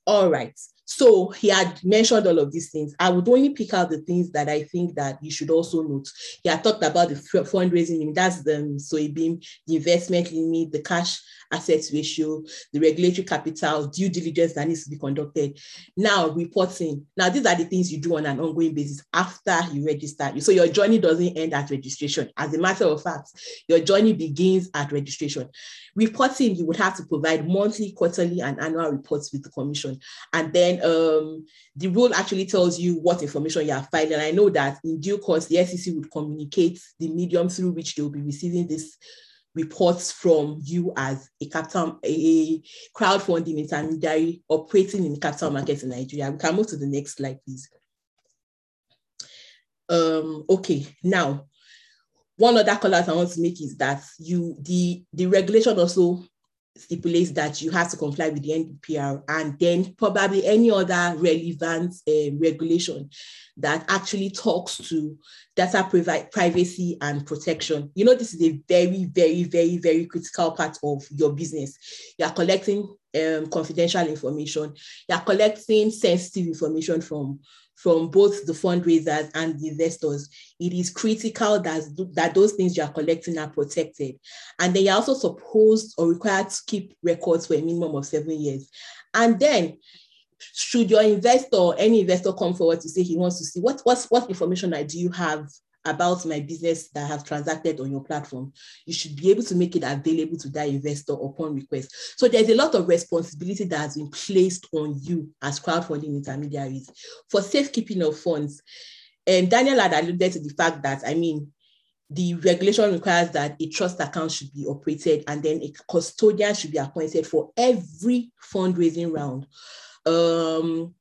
Speaker 7: All right So he had mentioned all of these things. I would only pick out the things that I think that you should also note. He had talked about the fundraising limit, that's the um, so the investment limit, the cash assets ratio, the regulatory capital, due diligence that needs to be conducted. Now reporting. Now these are the things you do on an ongoing basis after you register. So your journey doesn't end at registration. As a matter of fact, your journey begins at registration. Reporting, you would have to provide monthly, quarterly, and annual reports with the commission. And then um, the rule actually tells you what information you are filing. I know that in due course, the SEC would communicate the medium through which they will be receiving this reports from you as a capital a crowdfunding intermediary operating in the capital markets in Nigeria. We can move to the next slide, please. Um, okay, now one other call out I want to make is that you the the regulation also stipulates that you have to comply with the NDPR and then probably any other relevant uh, regulation that actually talks to data privacy and protection. You know, this is a very, very, very, very critical part of your business. You are collecting um, confidential information. You are collecting sensitive information from from both the fundraisers and the investors, it is critical that, that those things you are collecting are protected. And then you're also supposed or required to keep records for a minimum of seven years. And then should your investor, or any investor come forward to say he wants to see what, what's, what information do you have about my business that have transacted on your platform, you should be able to make it available to that investor upon request. So there's a lot of responsibility that has been placed on you as crowdfunding intermediaries for safekeeping of funds. And Daniel had alluded to the fact that, I mean, the regulation requires that a trust account should be operated and then a custodian should be appointed for every fundraising round. Um,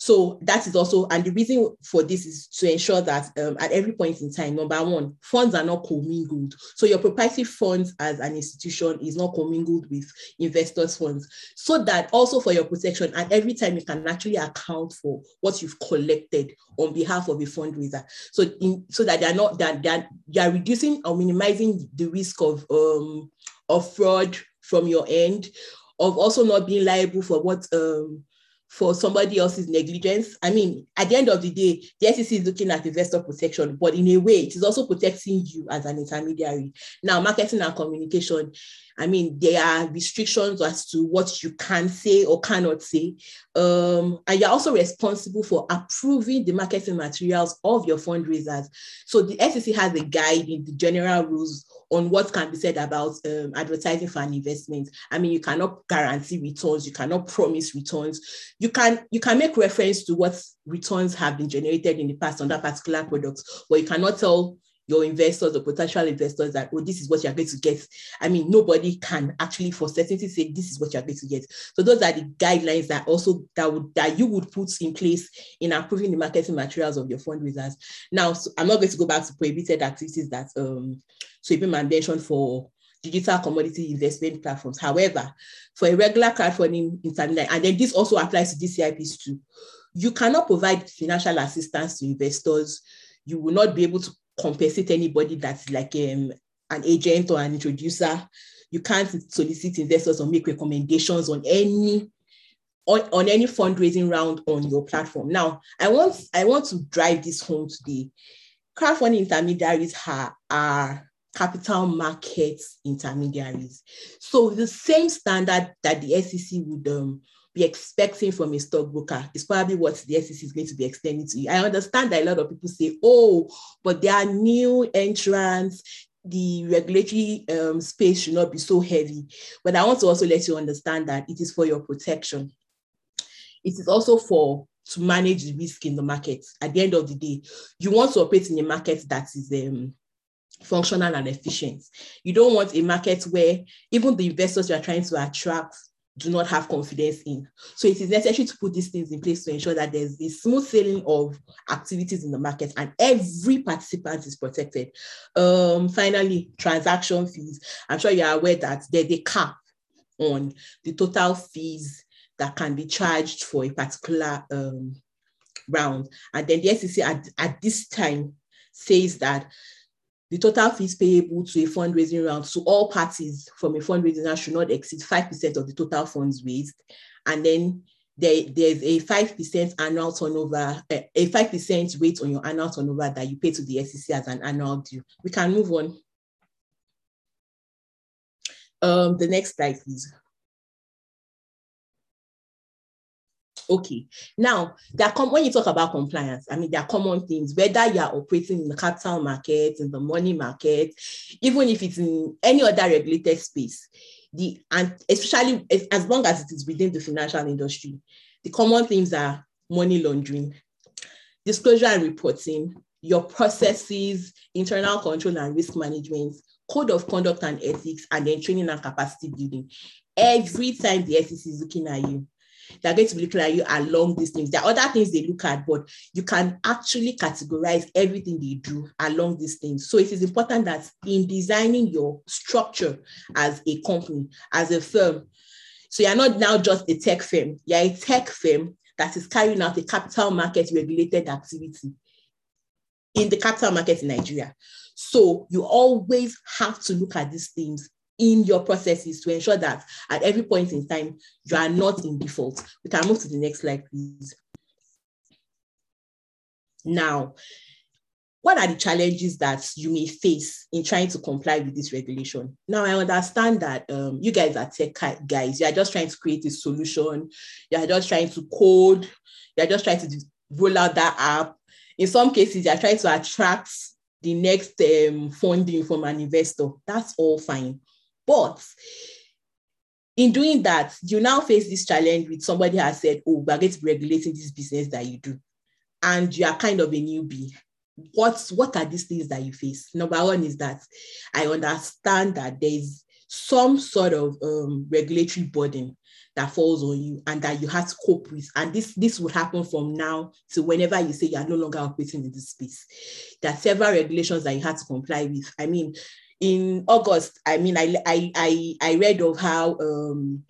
Speaker 7: so that is also, and the reason for this is to ensure that um, at every point in time, number one, funds are not commingled. So your proprietary funds as an institution is not commingled with investors' funds. So that also for your protection, and every time you can actually account for what you've collected on behalf of a fundraiser. So in, so that they're not that they're, they're reducing or minimizing the risk of um, of fraud from your end, of also not being liable for what um, for somebody else's negligence. I mean, at the end of the day, the SEC is looking at investor protection, but in a way, it is also protecting you as an intermediary. Now, marketing and communication, I mean, there are restrictions as to what you can say or cannot say. Um, and you're also responsible for approving the marketing materials of your fundraisers. So the SEC has a guide in the general rules on what can be said about um, advertising for an investment. I mean, you cannot guarantee returns, you cannot promise returns. You can you can make reference to what returns have been generated in the past on that particular product, but you cannot tell your investors or potential investors that, oh, this is what you're going to get. I mean, nobody can actually for certainty say this is what you're going to get. So those are the guidelines that also that would that you would put in place in approving the marketing materials of your fundraisers. Now, so I'm not going to go back to prohibited activities that um Soibim mentioned for digital commodity investment platforms. However, for a regular crowdfunding intermediary, and then this also applies to DCIPs too, you cannot provide financial assistance to investors. You will not be able to compensate anybody that's like um, an agent or an introducer. You can't solicit investors or make recommendations on any on, on any fundraising round on your platform. Now, I want I want to drive this home today. Crowdfunding intermediaries are, are capital markets intermediaries. So the same standard that the SEC would um, be expecting from a stockbroker is probably what the SEC is going to be extending to you. I understand that a lot of people say, oh, but there are new entrants, the regulatory um, space should not be so heavy. But I want to also let you understand that it is for your protection. It is also for to manage the risk in the market. At the end of the day, you want to operate in a market that is um, functional and efficient. You don't want a market where even the investors you are trying to attract do not have confidence in. So it is necessary to put these things in place to ensure that there's a smooth sailing of activities in the market and every participant is protected. Um, finally, transaction fees. I'm sure you are aware that there's a cap on the total fees that can be charged for a particular um, round. And then the SEC at, at this time says that the total fees payable to a fundraising round to all parties from a fundraising round should not exceed 5% of the total funds raised. And then there, there's a 5% annual turnover, eh, a 5% rate on your annual turnover that you pay to the SEC as an annual due. We can move on. Um, the next slide, please. Okay, now there are when you talk about compliance, I mean, there are common things, whether you are operating in the capital market, in the money market, even if it's in any other regulated space, the and especially as long as it is within the financial industry, the common things are money laundering, disclosure and reporting, your processes, internal control and risk management, code of conduct and ethics, and then training and capacity building. Every time the SEC is looking at you, they're going to be looking at you along these things. There are other things they look at, but you can actually categorize everything they do along these things. So it is important that in designing your structure as a company, as a firm, so you're not now just a tech firm, you're a tech firm that is carrying out a capital market regulated activity in the capital market in Nigeria. So you always have to look at these things in your processes to ensure that at every point in time, you are not in default. We can move to the next slide, please. Now, what are the challenges that you may face in trying to comply with this regulation? Now, I understand that um, you guys are tech guys. You are just trying to create a solution. You are just trying to code. You are just trying to roll out that app. In some cases, you are trying to attract the next um, funding from an investor. That's all fine. But in doing that, you now face this challenge with somebody has said, Oh, we're going to be regulating this business that you do. And you are kind of a newbie. What's what are these things that you face? Number one is that I understand that there's some sort of um, regulatory burden that falls on you and that you have to cope with. And this, this would happen from now to whenever you say you are no longer operating in this space. There are several regulations that you have to comply with. I mean, in August, I mean, I I I, I read of how um,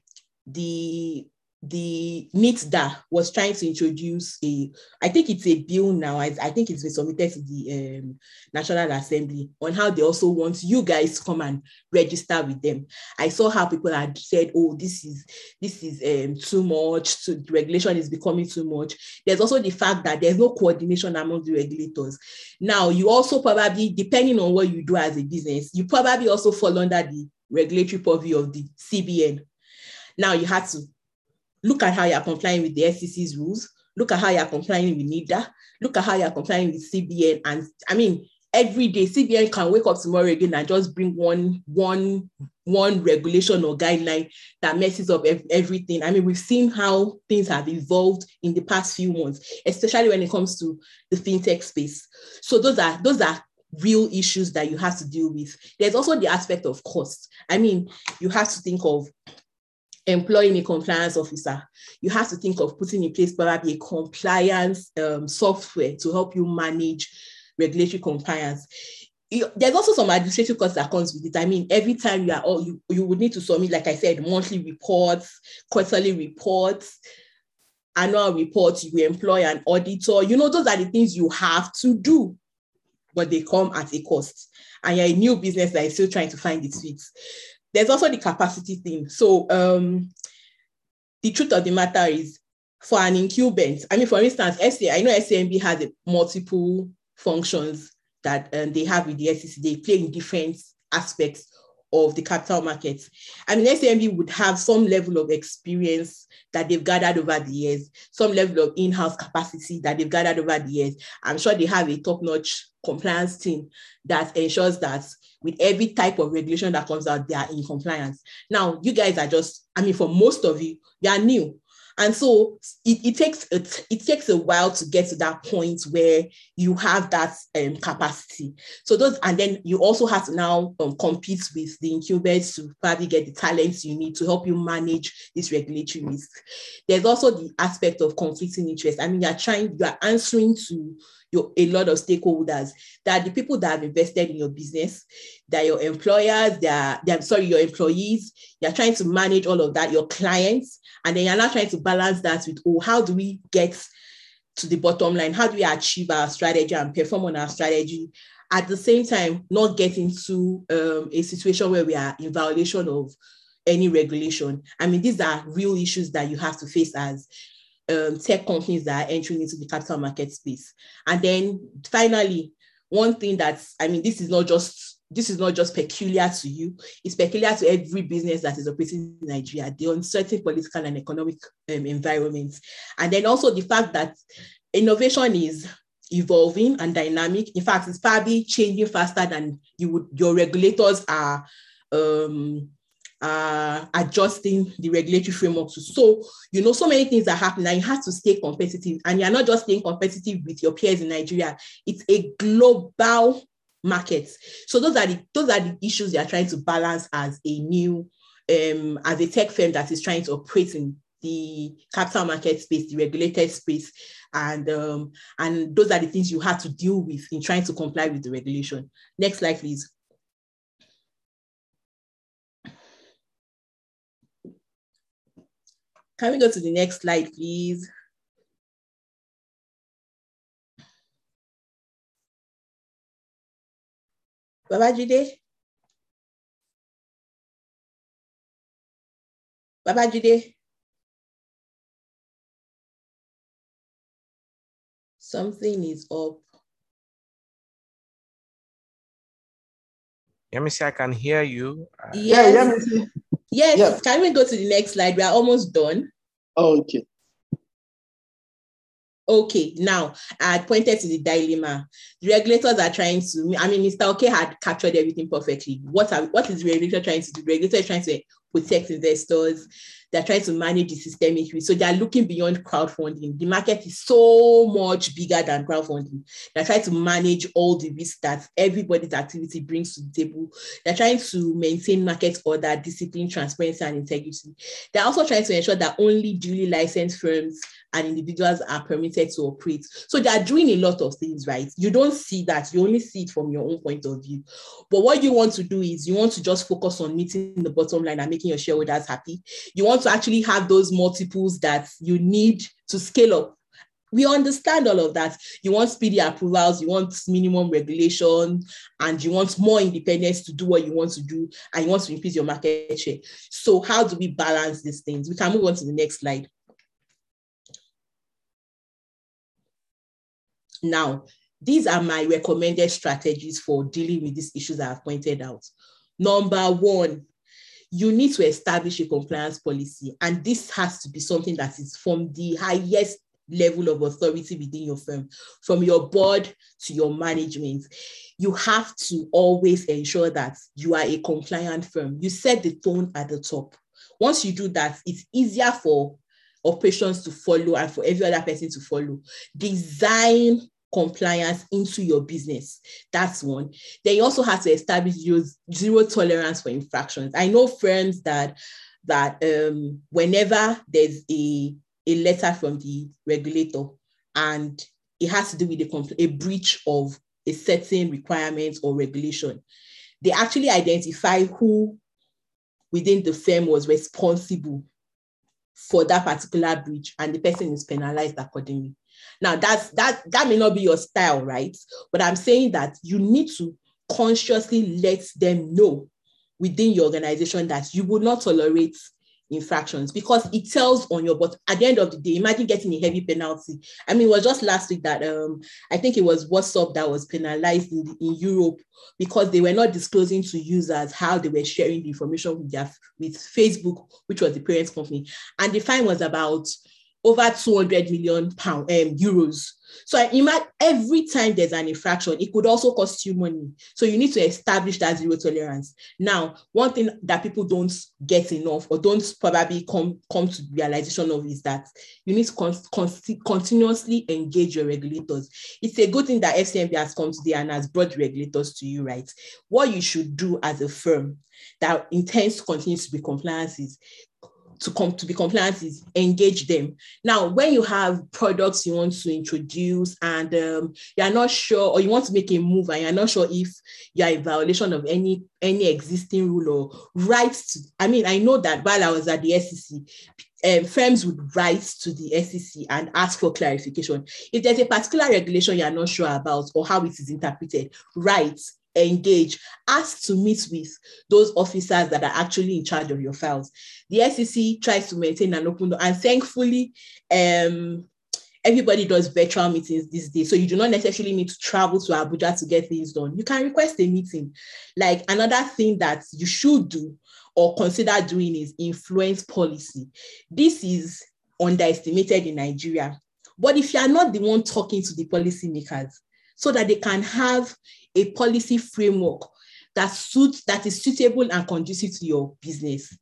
Speaker 7: the the NITDA was trying to introduce a, I think it's a bill now. I, I think it's been submitted to the um, National Assembly on how they also want you guys to come and register with them. I saw how people had said, "Oh, this is this is um, too much. The regulation is becoming too much." There's also the fact that there's no coordination among the regulators. Now, you also probably, depending on what you do as a business, you probably also fall under the regulatory purview of the CBN. Now you have to look at how you're complying with the SEC's rules, look at how you're complying with NITDA. look at how you're complying with CBN. And I mean, every day CBN can wake up tomorrow again and just bring one, one, one regulation or guideline that messes up everything. I mean, we've seen how things have evolved in the past few months, especially when it comes to the fintech space. So those are those are real issues that you have to deal with. There's also the aspect of cost. I mean, you have to think of employing a compliance officer, you have to think of putting in place probably a compliance um, software to help you manage regulatory compliance. there's also some administrative costs that comes with it. I mean, every time you are all you, you would need to submit, like I said, monthly reports, quarterly reports, annual reports, you employ an auditor. You know, those are the things you have to do, but they come at a cost. And you're a new business that is still trying to find its feet there's also the capacity thing. So um, the truth of the matter is for an incumbent, I mean, for instance, SCA, I know FCMB has a multiple functions that um, they have with the SEC. They play in different aspects of the capital markets. I mean, FCMB would have some level of experience that they've gathered over the years, some level of in-house capacity that they've gathered over the years. I'm sure they have a top-notch compliance team that ensures that with every type of regulation that comes out, they are in compliance. Now, you guys are just, I mean, for most of you, you are new. And so it, it takes it, it takes a while to get to that point where you have that um, capacity. So those, and then you also have to now um, compete with the incubators to probably get the talents you need to help you manage this regulatory risk. There's also the aspect of conflicting interest. I mean, you're trying, you are answering to your, a lot of stakeholders that the people that have invested in your business, that your employers, they're, sorry, your employees, you're trying to manage all of that, your clients, and then you're now trying to balance that with, oh, how do we get to the bottom line? How do we achieve our strategy and perform on our strategy? At the same time, not get into um, a situation where we are in violation of any regulation. I mean, these are real issues that you have to face as um, tech companies that are entering into the capital market space. And then finally, one thing that's, I mean, this is not just this is not just peculiar to you, it's peculiar to every business that is operating in Nigeria, the uncertain political and economic um, environment. And then also the fact that innovation is evolving and dynamic. In fact, it's probably changing faster than you would your regulators are um, uh, adjusting the regulatory framework to. So, you know, so many things are happening you have to stay competitive. And you're not just staying competitive with your peers in Nigeria, it's a global market. So those are the those are the issues you are trying to balance as a new um, as a tech firm that is trying to operate in the capital market space, the regulated space, and um, and those are the things you have to deal with in trying to comply with the regulation. Next slide, please. Can we go to the next slide, please? Babajide? Babajide? Something is up.
Speaker 5: Let me see, I can hear you.
Speaker 7: Uh, yes.
Speaker 1: Yeah, yeah,
Speaker 7: Yes,
Speaker 1: Yeah.
Speaker 7: can we go to the next slide? We are almost done.
Speaker 1: Oh, Okay.
Speaker 7: Okay, now I pointed to the dilemma. The regulators are trying to, I mean, Mr. Oke had captured everything perfectly. What are what is the regulator trying to do? The regulator is trying to protect investors, they're trying to manage the systemic risk. So they're looking beyond crowdfunding. The market is so much bigger than crowdfunding. They're trying to manage all the risks that everybody's activity brings to the table. They're trying to maintain market order, discipline, transparency, and integrity. They're also trying to ensure that only duly licensed firms and individuals are permitted to operate. So they are doing a lot of things, right? You don't see that, you only see it from your own point of view. But what you want to do is you want to just focus on meeting the bottom line and making your shareholders happy. You want to actually have those multiples that you need to scale up. We understand all of that. You want speedy approvals, you want minimum regulation, and you want more independence to do what you want to do, and you want to increase your market share. So, how do we balance these things? We can move on to the next slide. Now, these are my recommended strategies for dealing with these issues I have pointed out. Number one, you need to establish a compliance policy, and this has to be something that is from the highest level of authority within your firm, from your board to your management. You have to always ensure that you are a compliant firm. You set the tone at the top. Once you do that, it's easier for operations to follow and for every other person to follow. Design compliance into your business. That's one. Then you also have to establish your zero tolerance for infractions. I know firms that that um, whenever there's a, a letter from the regulator and it has to do with a, a breach of a certain requirement or regulation, they actually identify who within the firm was responsible for that particular breach and the person is penalized accordingly. Now that's that that may not be your style, right? But I'm saying that you need to consciously let them know within your organization that you will not tolerate infractions because it tells on your but at the end of the day imagine getting a heavy penalty. I mean it was just last week that um i think it was whatsapp that was penalized in, the, in europe because they were not disclosing to users how they were sharing the information with their with facebook which was the parent company. And the fine was about over 200 million pound um, euros. So I imagine every time there's an infraction, it could also cost you money. So you need to establish that zero tolerance. Now, one thing that people don't get enough or don't probably come, come to realization of is that you need to con- con- continuously engage your regulators. It's a good thing that FCMB has come today and has brought regulators to you, right? What you should do as a firm that intends to continue to be compliant is to come to be compliant is engage them. Now, when you have products you want to introduce and um, you're not sure, or you want to make a move and you're not sure if you're in violation of any any existing rule or rights. To, I mean, I know that while I was at the SEC, um, firms would write to the SEC and ask for clarification. If there's a particular regulation you're not sure about or how it is interpreted, write engage, ask to meet with those officers that are actually in charge of your files. The SEC tries to maintain an open door, and thankfully, um, everybody does virtual meetings these days. So you do not necessarily need to travel to Abuja to get things done. You can request a meeting. Like another thing that you should do or consider doing is influence policy. This is underestimated in Nigeria. But if you are not the one talking to the policymakers so that they can have a policy framework that suits that is suitable and conducive to your business,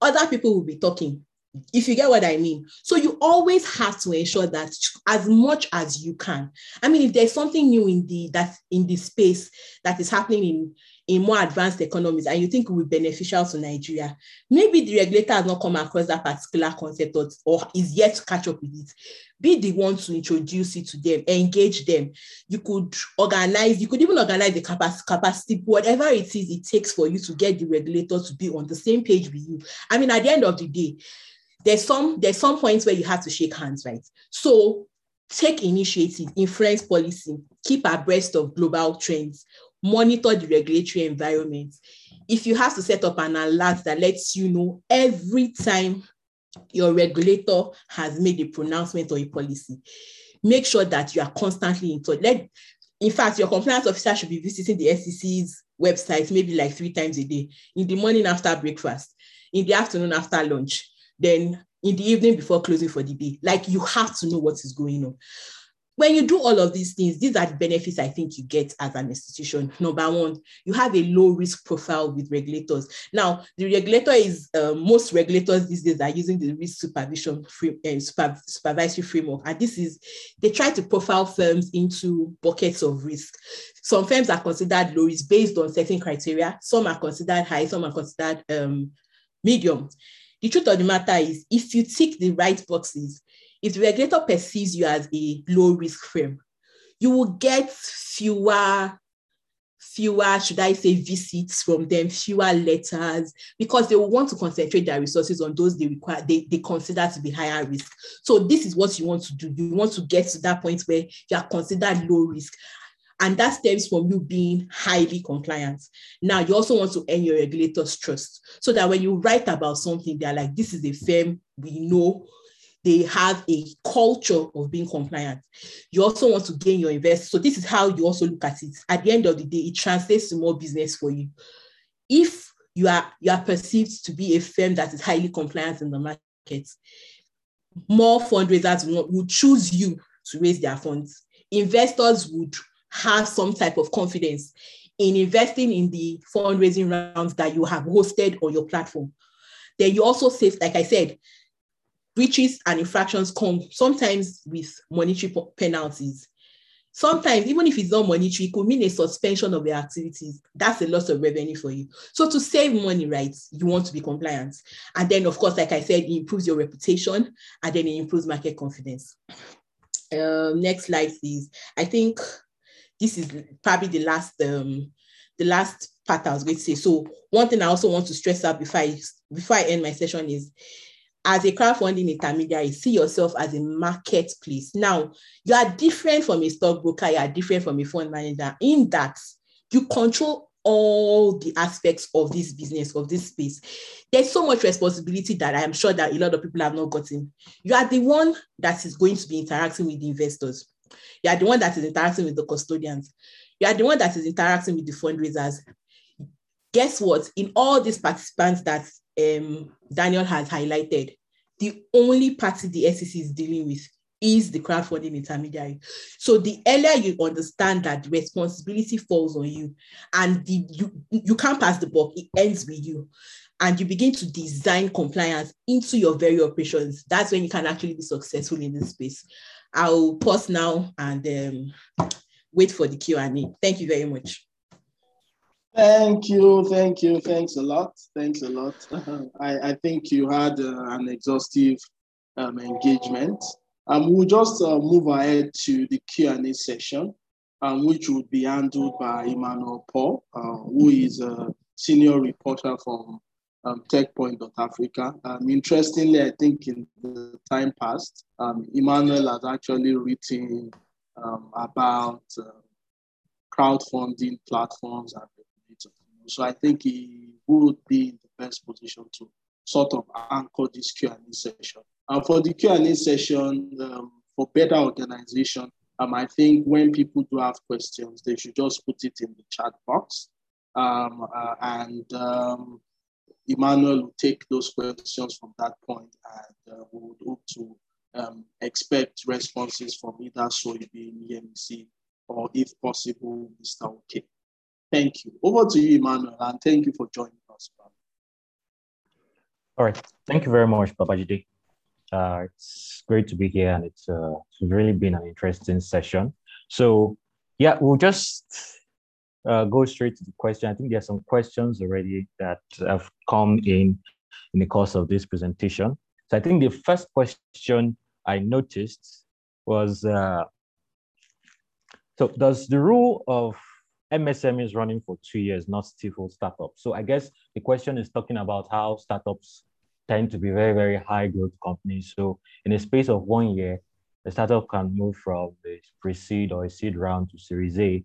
Speaker 7: other people will be talking if you get what I mean. So you always have to ensure that as much as you can. I mean, if there's something new in the that in the space that is happening in in more advanced economies and you think it will be beneficial to Nigeria, maybe the regulator has not come across that particular concept or, or is yet to catch up with it. Be the one to introduce it to them, engage them. You could organize, you could even organize the capacity, capacity, whatever it is it takes for you to get the regulator to be on the same page with you. I mean, at the end of the day, there's some there's some points where you have to shake hands, right? So take initiative, influence policy, keep abreast of global trends, monitor the regulatory environment. If you have to set up an alert that lets you know every time your regulator has made a pronouncement or a policy, make sure that you are constantly in touch. Let, in fact, your compliance officer should be visiting the SEC's website maybe like three times a day, in the morning after breakfast, in the afternoon after lunch, then in the evening before closing for the day. Like you have to know what is going on. When you do all of these things, these are the benefits I think you get as an institution. Number one, you have a low risk profile with regulators. Now, the regulator is uh, most regulators these days are using the risk supervision free, uh, super, supervisory framework, and this is they try to profile firms into buckets of risk. Some firms are considered low risk based on certain criteria. Some are considered high. Some are considered um, medium. The truth of the matter is, if you tick the right boxes, if the regulator perceives you as a low risk firm, you will get fewer, fewer, should I say, visits from them, fewer letters, because they will want to concentrate their resources on those they require, they, they consider to be higher risk. So this is what you want to do. You want to get to that point where you are considered low risk. And that stems from you being highly compliant. Now, you also want to earn your regulator's trust so that when you write about something, they're like, this is a firm we know they have a culture of being compliant. You also want to gain your investors. So this is how you also look at it. At the end of the day, it translates to more business for you. If you are you are perceived to be a firm that is highly compliant in the market, more fundraisers will choose you to raise their funds. Investors would have some type of confidence in investing in the fundraising rounds that you have hosted on your platform. Then you also save, like I said, breaches and infractions come sometimes with monetary penalties. Sometimes, even if it's not monetary, it could mean a suspension of your activities. That's a loss of revenue for you. So to save money, right, you want to be compliant. And then, of course, like I said, it improves your reputation and then it improves market confidence. Um, next slide, please. I think this is probably the last um, the last part I was going to say. So one thing I also want to stress out before I before I end my session is as a crowdfunding intermediary, see yourself as a marketplace. Now, you are different from a stockbroker, you are different from a fund manager in that you control all the aspects of this business, of this space. There's so much responsibility that I am sure that a lot of people have not gotten. You are the one that is going to be interacting with the investors. You are the one that is interacting with the custodians. You are the one that is interacting with the fundraisers. Guess what? In all these participants that um, Daniel has highlighted, the only party the SEC is dealing with is the crowdfunding intermediary. So the earlier you understand that responsibility falls on you and the, you, you can't pass the buck, it ends with you. And you begin to design compliance into your very operations. That's when you can actually be successful in this space. I'll pause now and um, wait for the Q&A. Thank you very much.
Speaker 1: Thank you, thank you, thanks a lot, thanks a lot. I, I think you had uh, an exhaustive um, engagement. Um, we'll just uh, move ahead to the Q&A session, um, which will be handled by Emmanuel Paul, uh, who is a senior reporter from um, TechPoint.Africa. Um, interestingly, I think in the time past, um, Emmanuel has actually written um, about uh, crowdfunding platforms and. So I think he would be in the best position to sort of anchor this Q&A session. And for the Q&A session, um, for better organization, um, I think when people do have questions, they should just put it in the chat box. Um, uh, and um, Emmanuel will take those questions from that point and uh, we would hope to um, expect responses from either Soibim, EMC, or if possible, Mr. Oke. Thank you. Over to you, Emmanuel, and thank you for joining us.
Speaker 8: All right. Thank you very much, Babajide. Uh, it's great to be here, and it's, uh, it's really been an interesting session. So, yeah, we'll just uh, go straight to the question. I think there are some questions already that have come in in the course of this presentation. So I think the first question I noticed was, uh, so does the rule of MSM is running for two years, not stifle startups? So I guess the question is talking about how startups tend to be very, very high growth companies. So in a space of one year, a startup can move from a pre-seed or seed round to Series A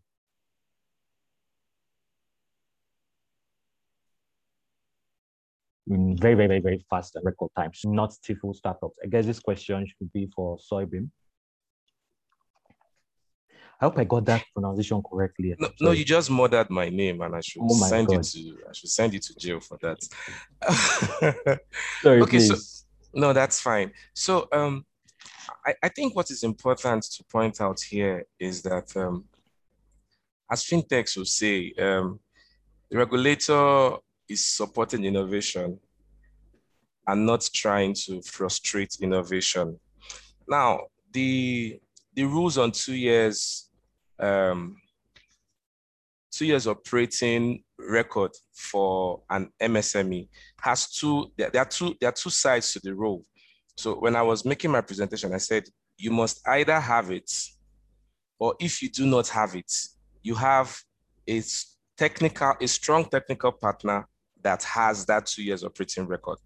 Speaker 8: in very, very, very, very fast and record times, not stifle startups. I guess this question should be for Soibim. I hope I got that pronunciation correctly.
Speaker 5: No, no, you just murdered my name, and I should oh send God. you to I should send you to jail for that.
Speaker 8: Sorry, okay, please.
Speaker 5: so no, that's fine. So um I, I think what is important to point out here is that um as fintechs will say, um, the regulator is supporting innovation and not trying to frustrate innovation. Now, the the rules on two years, um, two years operating record for an MSME has two. There, there are two. There are two sides to the rule. So when I was making my presentation, I said you must either have it, or if you do not have it, you have a technical, a strong technical partner that has that two years operating record.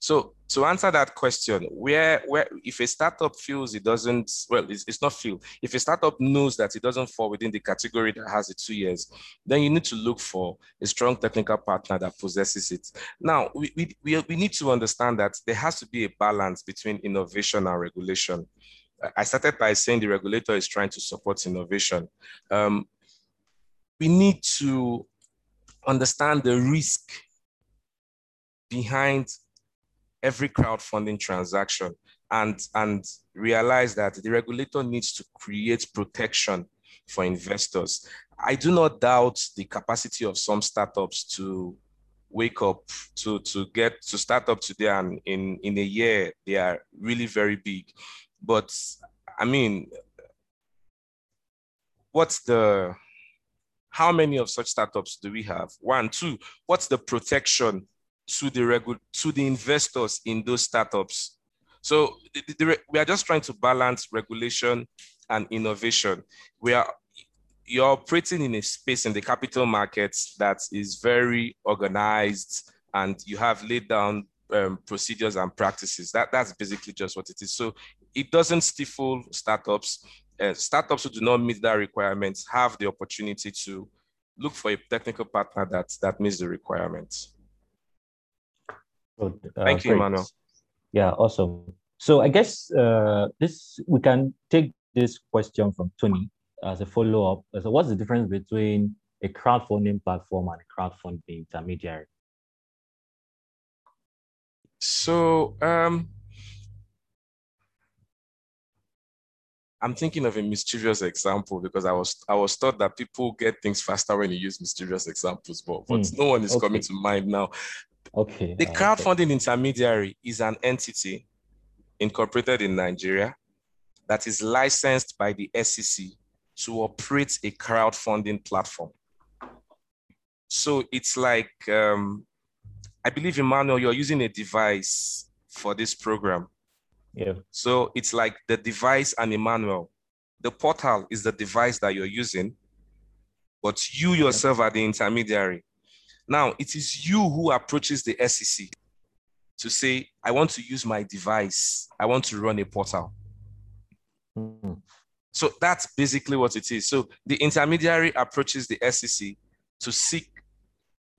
Speaker 5: So to answer that question, where where if a startup feels it doesn't, well, it's, it's not feel. If a startup knows that it doesn't fall within the category that has the two years, then you need to look for a strong technical partner that possesses it. Now we, we, we, need to understand that there has to be a balance between innovation and regulation. I started by saying the regulator is trying to support innovation. Um, we need to understand the risk behind every crowdfunding transaction and, and realize that the regulator needs to create protection for investors. I do not doubt the capacity of some startups to wake up to to get to start up today and in in a year they are really very big but i mean what's the how many of such startups do we have one two what's the protection to the regu- to the investors in those startups. So the, the, we are just trying to balance regulation and innovation. We are you're operating in a space in the capital markets that is very organized and you have laid down um, procedures and practices. That, that's basically just what it is. So it doesn't stifle startups. Uh, startups who do not meet that requirements have the opportunity to look for a technical partner that, that meets the requirements.
Speaker 8: Good.
Speaker 5: Uh, Thank you, Manuel.
Speaker 8: Yeah, awesome. So I guess uh, this we can take this question from Tony as a follow-up. So what's the difference between a crowdfunding platform and a crowdfunding intermediary?
Speaker 5: So um, I'm thinking of a mischievous example because I was I was taught that people get things faster when you use mischievous examples, but, but mm, no one is okay. coming to mind now.
Speaker 8: Okay.
Speaker 5: The crowdfunding okay. intermediary is an entity incorporated in Nigeria that is licensed by the SEC to operate a crowdfunding platform. So it's like, um, I believe, Emmanuel, you're using a device for this program.
Speaker 8: Yeah.
Speaker 5: So it's like the device and Emmanuel. The portal is the device that you're using, but you yourself are the intermediary. Now, it is you who approaches the SEC to say, I want to use my device. I want to run a portal.
Speaker 8: Mm-hmm.
Speaker 5: So that's basically what it is. So the intermediary approaches the SEC to seek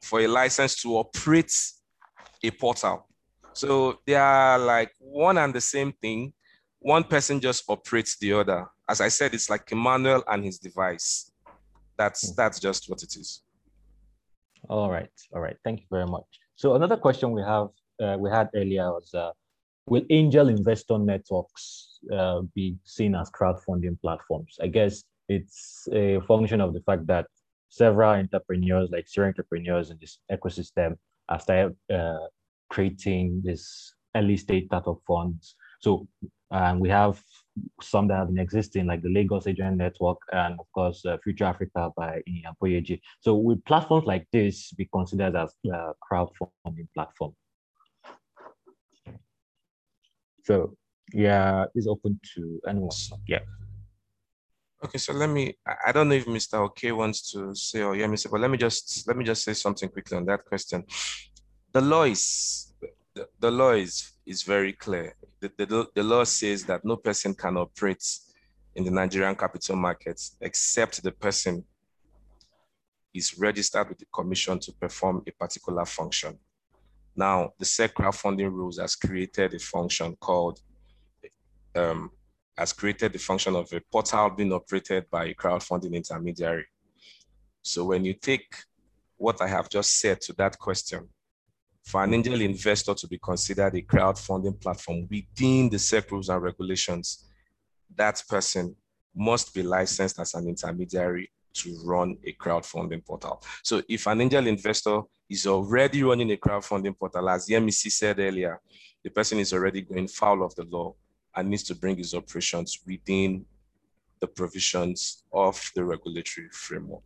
Speaker 5: for a license to operate a portal. So they are like one and the same thing. One person just operates the other. As I said, it's like Emmanuel and his device. That's hmm. that's just what it is.
Speaker 8: All right, all right. Thank you very much. So another question we have uh, we had earlier was, uh, will angel investor networks uh, be seen as crowdfunding platforms? I guess it's a function of the fact that several entrepreneurs, like serial entrepreneurs in this ecosystem, have started uh, creating this early stage startup funds. So um, we have some that have been existing, like the Lagos Angel Network and of course uh, Future Africa by Iyin So will platforms like this be considered as a uh, crowdfunding platform? So yeah, it's open to anyone. Yeah.
Speaker 5: Okay, so let me. I don't know if Mr. Oke wants to say or yeah, Mr. But let me just let me just say something quickly on that question. The law is the, law is is very clear. The, the, the law says that no person can operate in the Nigerian capital markets except the person is registered with the commission to perform a particular function. Now, the SEC crowdfunding rules has created a function called, um, has created the function of a portal being operated by a crowdfunding intermediary. So when you take what I have just said to that question, for an angel investor to be considered a crowdfunding platform within the SEC rules and regulations, that person must be licensed as an intermediary to run a crowdfunding portal. So if an angel investor is already running a crowdfunding portal, as the MEC said earlier, the person is already going foul of the law and needs to bring his operations within the provisions of the regulatory framework.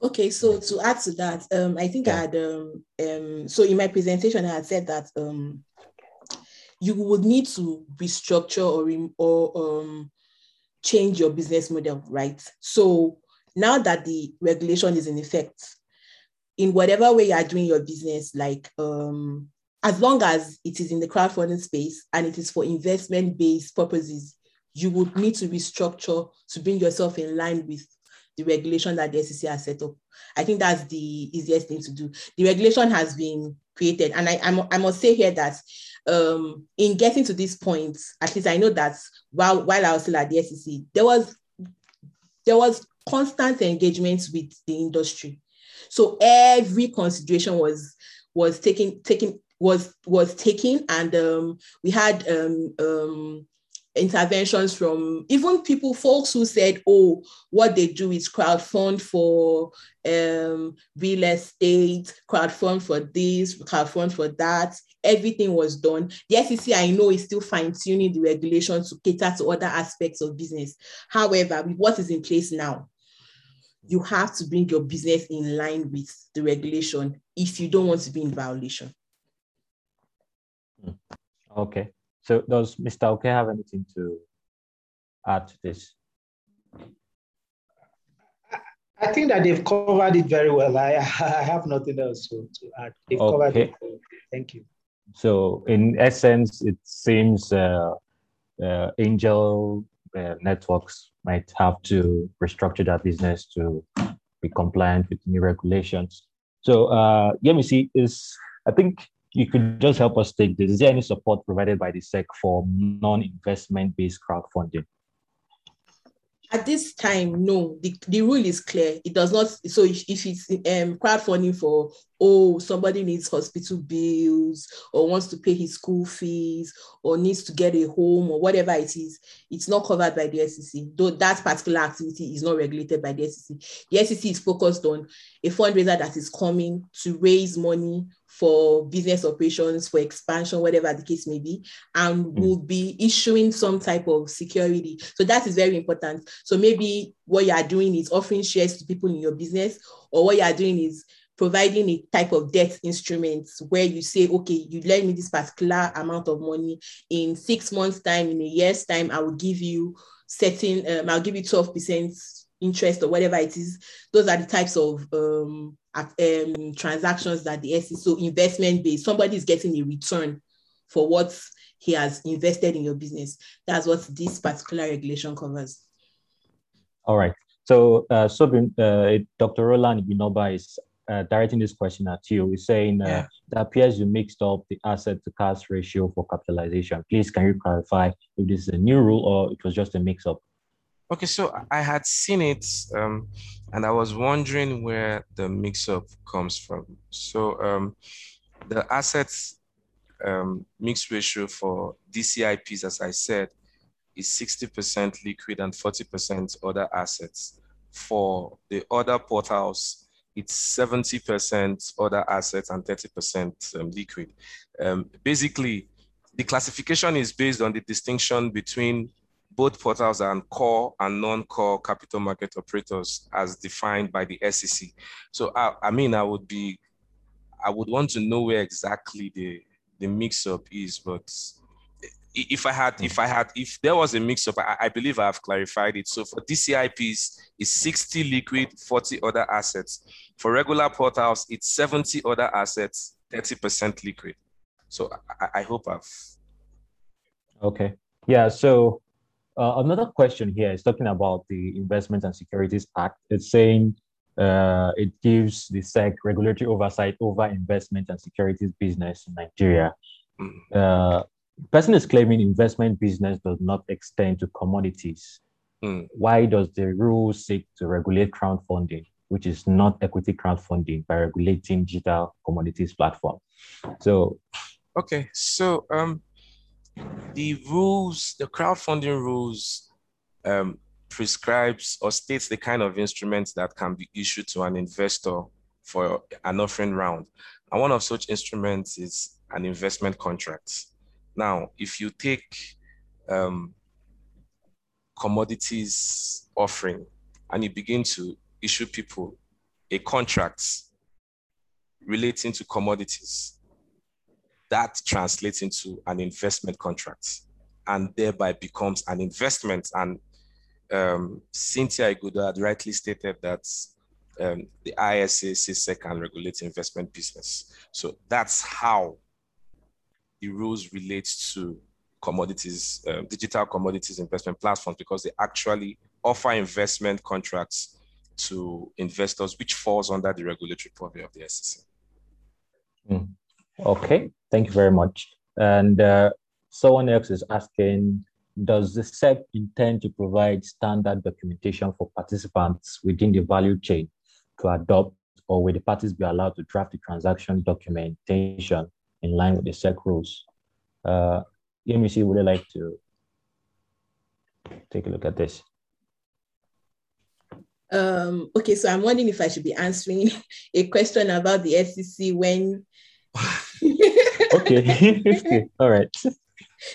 Speaker 7: Okay, so to add to that, um, I think. I had um, um, so in my presentation I had said that um, you would need to restructure or or um, change your business model, right? So now that the regulation is in effect, in whatever way you are doing your business, like um, as long as it is in the crowdfunding space and it is for investment-based purposes, you would need to restructure to bring yourself in line with the regulation that the SEC has set up. I think that's the easiest thing to do. The regulation has been created, and I, I, must say here that um, in getting to this point, at least I know that while while I was still at the SEC, there was there was constant engagement with the industry. So every consideration was was taken taken was was taken, and um, we had um, um, interventions from even people, folks who said, oh, what they do is crowdfund for um, real estate, crowdfund for this, crowdfund for that. Everything was done. The SEC, I know, is still fine tuning the regulations to cater to other aspects of business. However, what is in place now, you have to bring your business in line with the regulation if you don't want to be in violation.
Speaker 8: Okay. So does Mr. Oke have anything to add to this?
Speaker 4: I think that they've covered it very well. I, I have nothing else to, to add. They've okay. covered it. Thank you.
Speaker 8: So in essence, it seems uh, uh, angel uh, networks might have to restructure their business to be compliant with new regulations. So uh, see is I think you could just help us take this. Is there any support provided by the SEC for non-investment based crowdfunding?
Speaker 7: At this time, no. The, the rule is clear. It does not. So if, if it's um, crowdfunding for, oh, somebody needs hospital bills or wants to pay his school fees or needs to get a home or whatever it is, it's not covered by the SEC. Though that particular activity is not regulated by the SEC. The SEC is focused on a fundraiser that is coming to raise money for business operations, for expansion, whatever the case may be, and mm. will be issuing some type of security. So that is very important. So maybe what you are doing is offering shares to people in your business, or what you are doing is providing a type of debt instrument where you say, okay, you lend me this particular amount of money in six months' time, in a year's time, I will give you certain, um, I'll give you 12% interest or whatever it is. Those are the types of um, um, transactions that the SEC, so investment based, somebody is getting a return for what he has invested in your business. That's what this particular regulation covers.
Speaker 8: All right. So, uh, so uh, Dr. Roland Binoba is uh, directing this question at you. He's saying uh, yeah. that appears you mixed up the asset to cash ratio for capitalization. Please, can you clarify if this is a new rule or it was just a mix up?
Speaker 5: Okay, so I had seen it um, and I was wondering where the mix up comes from. So, um, the assets um, mix ratio for DCIPs, as I said, is 60% liquid and 40% other assets. For the other portals, it's 70% other assets and 30% um, liquid. Um, basically, the classification is based on the distinction between both portals and core and non-core capital market operators as defined by the SEC. So I, I mean, I would be, I would want to know where exactly the the mix-up is, but if I had, if I had, if there was a mix-up, I, I believe I've clarified it. So for DCIPs, it's 60 liquid, 40 other assets. For regular portals, it's 70 other assets, 30% liquid. So I, I hope I've.
Speaker 8: Okay. Yeah. So uh, another question here is talking about the Investment and Securities Act. It's saying uh, it gives the SEC regulatory oversight over investment and securities business in Nigeria. Mm. Uh, person is claiming investment business does not extend to commodities. Mm. Why does the rule seek to regulate crowdfunding, which is not equity crowdfunding, by regulating digital commodities platform? So,
Speaker 5: okay, so um, the rules, the crowdfunding rules, um, prescribes or states the kind of instruments that can be issued to an investor for an offering round. And one of such instruments is an investment contract. Now, if you take um, commodities offering and you begin to issue people a contract relating to commodities, that translates into an investment contract and thereby becomes an investment and um, Cynthia Iguda had rightly stated that um, the ISA CSEC can regulate investment business. So that's how the rules relate to commodities, um, digital commodities investment platforms, because they actually offer investment contracts to investors, which falls under the regulatory purview of the SEC.
Speaker 8: Mm. Okay, thank you very much. And uh, someone else is asking does the SEC intend to provide standard documentation for participants within the value chain to adopt, or will the parties be allowed to draft the transaction documentation in line with the SEC rules? Uh, EMC, would you like to take a look at this?
Speaker 7: Um, okay, so I'm wondering if I should be answering a question about the SEC when.
Speaker 8: okay, all right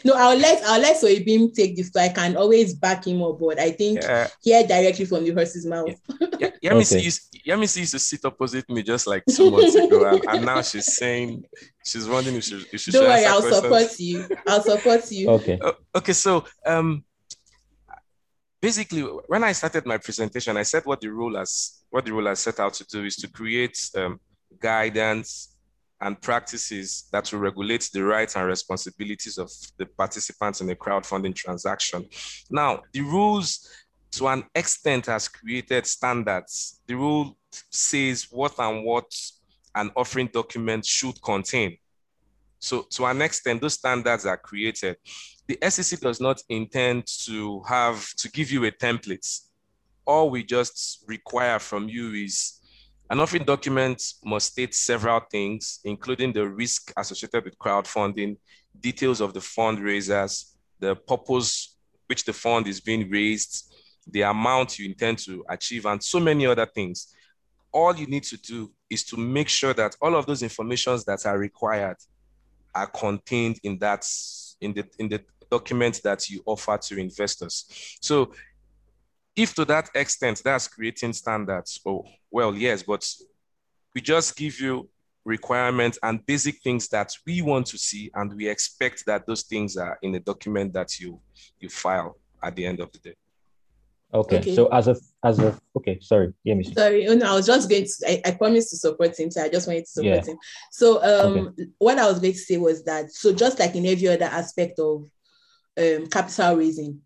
Speaker 7: no, I'll let I'll let Soibim take this so I can always back him up, but I think yeah. hear directly from the horse's mouth.
Speaker 5: Yeah, yeah. okay. see, Yemi used to sit opposite me just like two months ago, and, and, now she's saying she's wondering if she, if she
Speaker 7: Don't worry, I'll questions. support you. I'll support you.
Speaker 8: Okay.
Speaker 5: Uh, okay, so um, basically, when I started my presentation, I said what the rule has what the rule has set out to do is to create um, guidance and practices that will regulate the rights and responsibilities of the participants in a crowdfunding transaction. Now, the rules to an extent has created standards. The rule says what and what an offering document should contain. So to an extent, those standards are created. The SEC does not intend to have to give you a template. All we just require from you is an offering document must state several things, including the risk associated with crowdfunding, details of the fundraisers, the purpose which the fund is being raised, the amount you intend to achieve, and so many other things. All you need to do is to make sure that all of those informations that are required are contained in that in the in the document that you offer to investors. So if to that extent that's creating standards, oh, well, yes, but we just give you requirements and basic things that we want to see, and we expect that those things are in the document that you you file at the end of the day.
Speaker 8: Okay. okay. So as a as a okay, sorry, yeah, me.
Speaker 7: Sorry, oh, no, I was just going to. I, I promised to support him, so I just wanted to support yeah. him. So um, okay. what I was going to say was that so just like in every other aspect of um capital raising,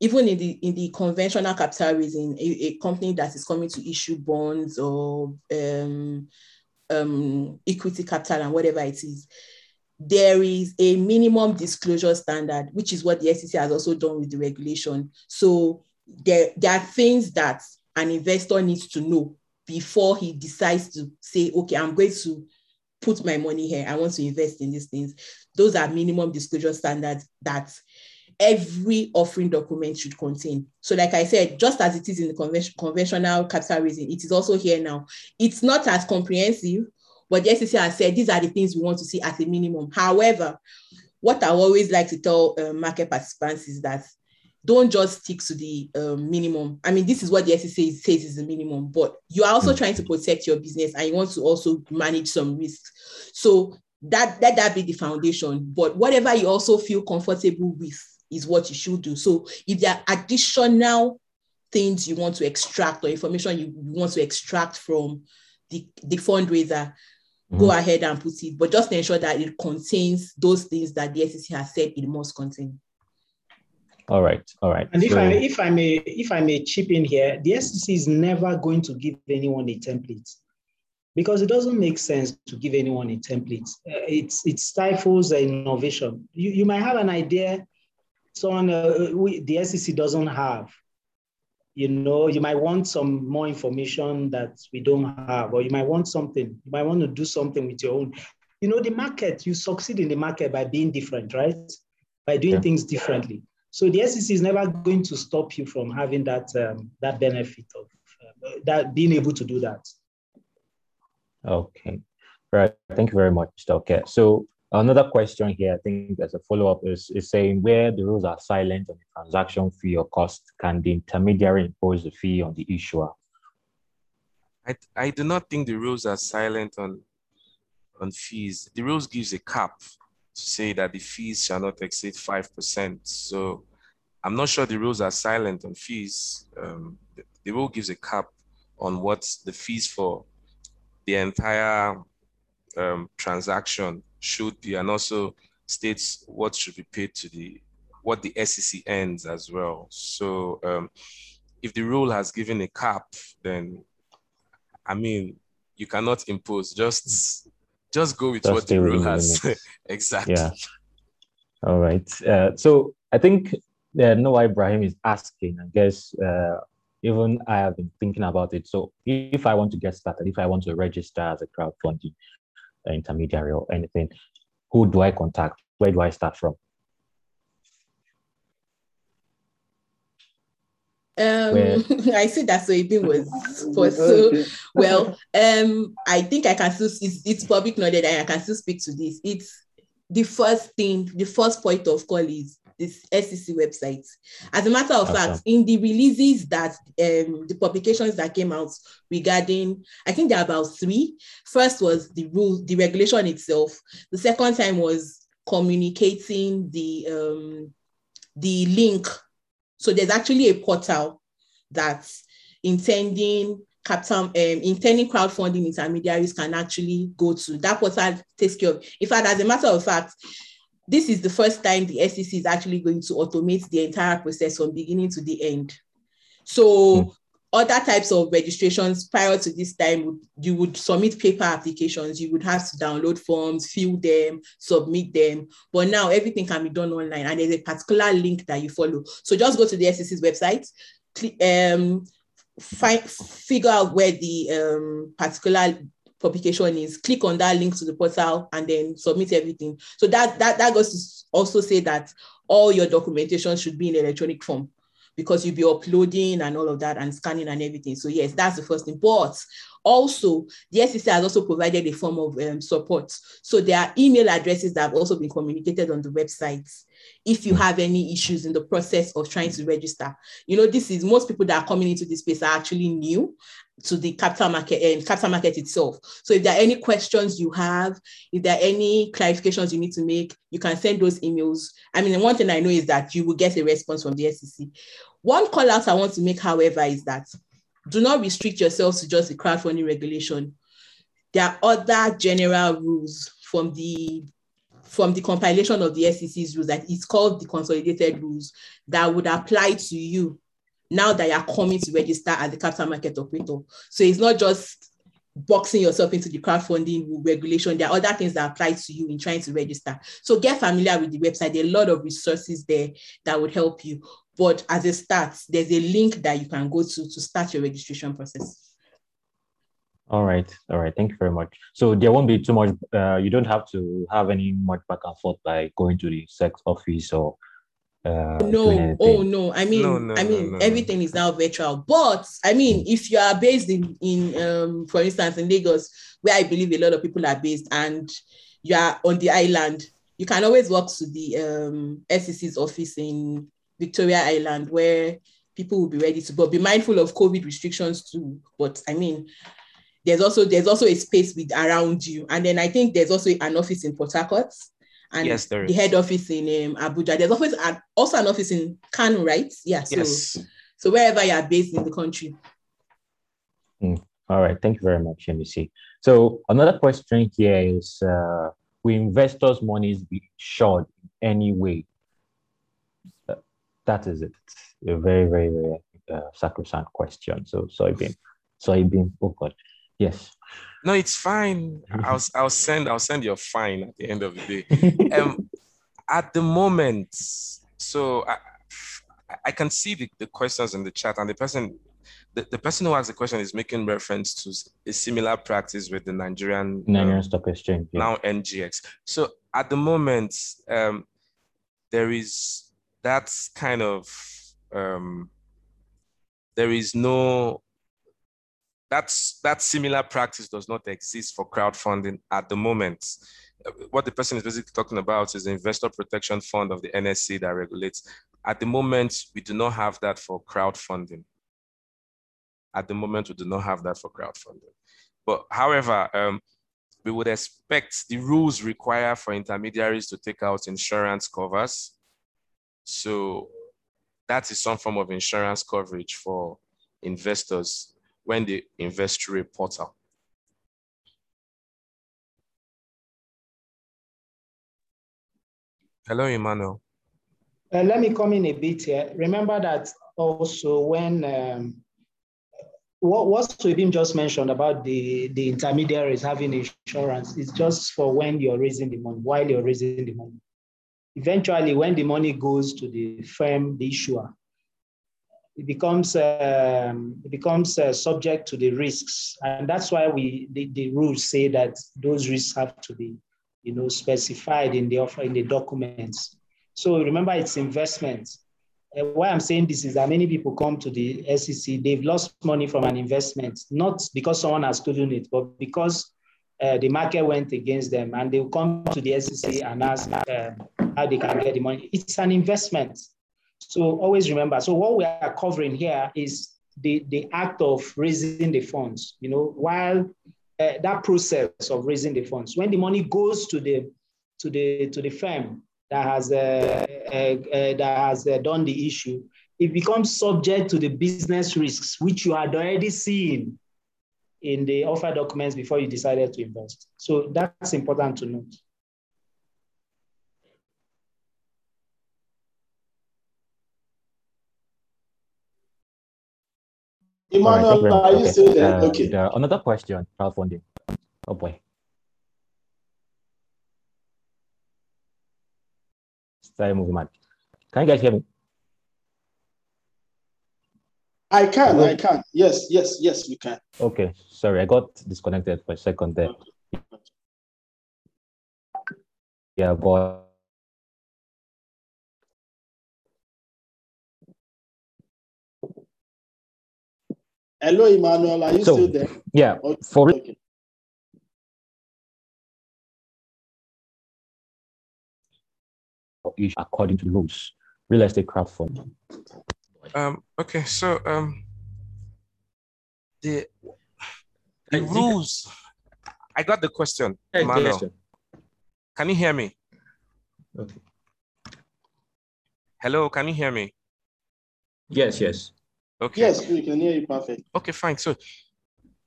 Speaker 7: even in the in the conventional capital raising, a, a company that is coming to issue bonds or um um equity capital and whatever it is, there is a minimum disclosure standard, which is what the SEC has also done with the regulation. So there, there are things that an investor needs to know before he decides to say, okay, I'm going to put my money here. I want to invest in these things. Those are minimum disclosure standards that every offering document should contain. So, like I said, just as it is in the convention, conventional capital raising, it is also here now. It's not as comprehensive, but the SEC has said these are the things we want to see at a minimum. However, what I always like to tell uh, market participants is that don't just stick to the um, minimum. I mean, this is what the SEC says is the minimum, but you are also mm. trying to protect your business and you want to also manage some risks. So that let that be the foundation. But whatever you also feel comfortable with is what you should do. So if there are additional things you want to extract or information you want to extract from the, the fundraiser, mm-hmm. go ahead and put it. But just ensure that it contains those things that the SEC has said it must contain.
Speaker 8: All right, all right.
Speaker 4: And if I if I may if I may chip in here, the SEC is never going to give anyone a template because it doesn't make sense to give anyone a template. Uh, it's it stifles innovation. You, you might have an idea, someone uh, we, the SEC doesn't have. You know, you might want some more information that we don't have, or you might want something. You might want to do something with your own. You know, the market. You succeed in the market by being different, right? By doing yeah. things differently. So the SEC is never going to stop you from having that um, that benefit of uh, that being able to do that.
Speaker 8: Okay, right. Thank you very much. Okay, so another question here, I think as a follow up is, is saying where the rules are silent on the transaction fee or cost, can the intermediary impose the fee on the issuer?
Speaker 5: I, I do not think the rules are silent on on fees. The rules gives a cap to say that the fees shall not exceed 5%. So I'm not sure the rules are silent on fees. Um, the, the rule gives a cap on what the fees for the entire um, transaction should be and also states what should be paid to the what the SEC ends as well. So um, if the rule has given a cap, then I mean you cannot impose. Just just go with what the rule has. exactly.
Speaker 8: Yeah. All right. Uh, so I think uh, Noah Ibrahim is asking, I guess, uh, even I have been thinking about it. So if I want to get started, if I want to register as a crowdfunding intermediary or anything, who do I contact? Where do I start from?
Speaker 7: Um, I see that Soibim was for so well. Um, I think I can still. It's, it's public knowledge, and I can still speak to this. It's the first thing. The first point of call is this SEC website. As a matter of awesome. fact, in the releases that um, the publications that came out regarding, I think there are about three. First was the rule, the regulation itself. The second time was communicating the um, the link so there's actually a portal that's intending capital, um, intending crowdfunding intermediaries can actually go to. That portal takes care of. In fact, as a matter of fact, this is the first time the SEC is actually going to automate the entire process from beginning to the end. So mm other types of registrations prior to this time you would submit paper applications you would have to download forms fill them submit them. But now everything can be done online and there's a particular link that you follow. So just go to the SEC's website um, find figure out where the um, particular publication is click on that link to the portal and then submit everything so that that that goes to also say that all your documentation should be in electronic form because you'll be uploading and all of that and scanning and everything. So yes, that's the first thing. But also, the SEC has also provided a form of um, support. So there are email addresses that have also been communicated on the website. If you have any issues in the process of trying to register, you know, this is most people that are coming into this space are actually new to the capital market and capital market itself. So if there are any questions you have, if there are any clarifications you need to make, you can send those emails. I mean, one thing I know is that you will get a response from the SEC One call out I want to make, however, is that do not restrict yourselves to just the crowdfunding regulation. There are other general rules from the from the compilation of the SEC's rules that it's called the consolidated rules that would apply to you now that you're coming to register as a capital market of operator. So it's not just boxing yourself into the crowdfunding regulation. There are other things that apply to you in trying to register. So get familiar with the website. There are a lot of resources there that would help you. But as a start, there's a link that you can go to to start your registration process.
Speaker 8: All right, all right. Thank you very much. So there won't be too much. Uh, you don't have to have any much back and forth by going to the SEC office or. Uh,
Speaker 7: no, oh no. I mean, no, no, I mean, no, everything is now virtual. But I mean, if you are based in in um, for instance, in Lagos, where I believe a lot of people are based, and you are on the island, you can always walk to the um, SEC's office in Victoria Island, where people will be ready to. But be mindful of COVID restrictions too. But I mean, there's also there's also a space with around you and then i think there's also an office in port harcourt and yes, the is. head office in um, abuja there's always an, also an office in kano right yeah so yes. so wherever you are based in the country
Speaker 8: mm. all right thank you very much mec so another question here is uh, will investors monies be short in any way uh, that is it a very very very uh, sacrosanct question so Soibim Soibim oh god Yes.
Speaker 5: No, it's fine. I'll I'll send I'll send your fine at the end of the day. um, at the moment, so I, I can see the, the questions in the chat, and the person the, the person who asked the question is making reference to a similar practice with the Nigerian
Speaker 8: Nigerian um, Stock Exchange,
Speaker 5: yeah. now NGX. So at the moment, um, there is that kind of um, there is no that's that similar practice does not exist for crowdfunding at the moment. Uh, what the person is basically talking about is the investor protection fund of the NSE that regulates. At the moment, we do not have that for crowdfunding. At the moment, we do not have that for crowdfunding. But however, um, we would expect the rules require for intermediaries to take out insurance covers. So that is some form of insurance coverage for investors when they invest through a portal. Hello, Emmanuel.
Speaker 4: Uh, let me come in a bit here. Remember that also when um, what, what Soibim just mentioned about the, the intermediaries having insurance is just for when you're raising the money, while you're raising the money. Eventually, when the money goes to the firm, the issuer, it becomes um, it becomes uh, subject to the risks, and that's why we the, the rules say that those risks have to be, you know, specified in the offer in the documents. So remember, it's investment. Uh, why I'm saying this is that many people come to the SEC, they've lost money from an investment, not because someone has stolen it, but because uh, the market went against them, and they will come to the SEC and ask uh, how they can get the money. It's an investment. So always remember, so what we are covering here is the, the act of raising the funds, you know, while uh, that process of raising the funds, when the money goes to the, to the, to the firm that has, uh, uh, uh that has uh, done the issue, it becomes subject to the business risks, which you had already seen in the offer documents before you decided to invest. So that's important to note.
Speaker 8: Emmanuel, right, are you okay. still there? Uh, okay. The, another question, crowdfunding. Oh boy. Sorry, moving on. Can you guys hear me?
Speaker 1: I can, Hello? I can. Yes, yes, yes, we can.
Speaker 8: Okay, sorry, I got disconnected for a second there. Yeah, but
Speaker 1: Hello, Emmanuel. Are you so, still there?
Speaker 8: Yeah. Okay. For okay. according to rules, real estate crowdfunding.
Speaker 5: Um. Okay. So um. The the rules. I got the question, Emmanuel. Can you hear me? Okay. Hello. Can you hear me?
Speaker 8: Yes, yes.
Speaker 1: Okay. Yes, we can hear you perfect.
Speaker 5: Okay, fine. So,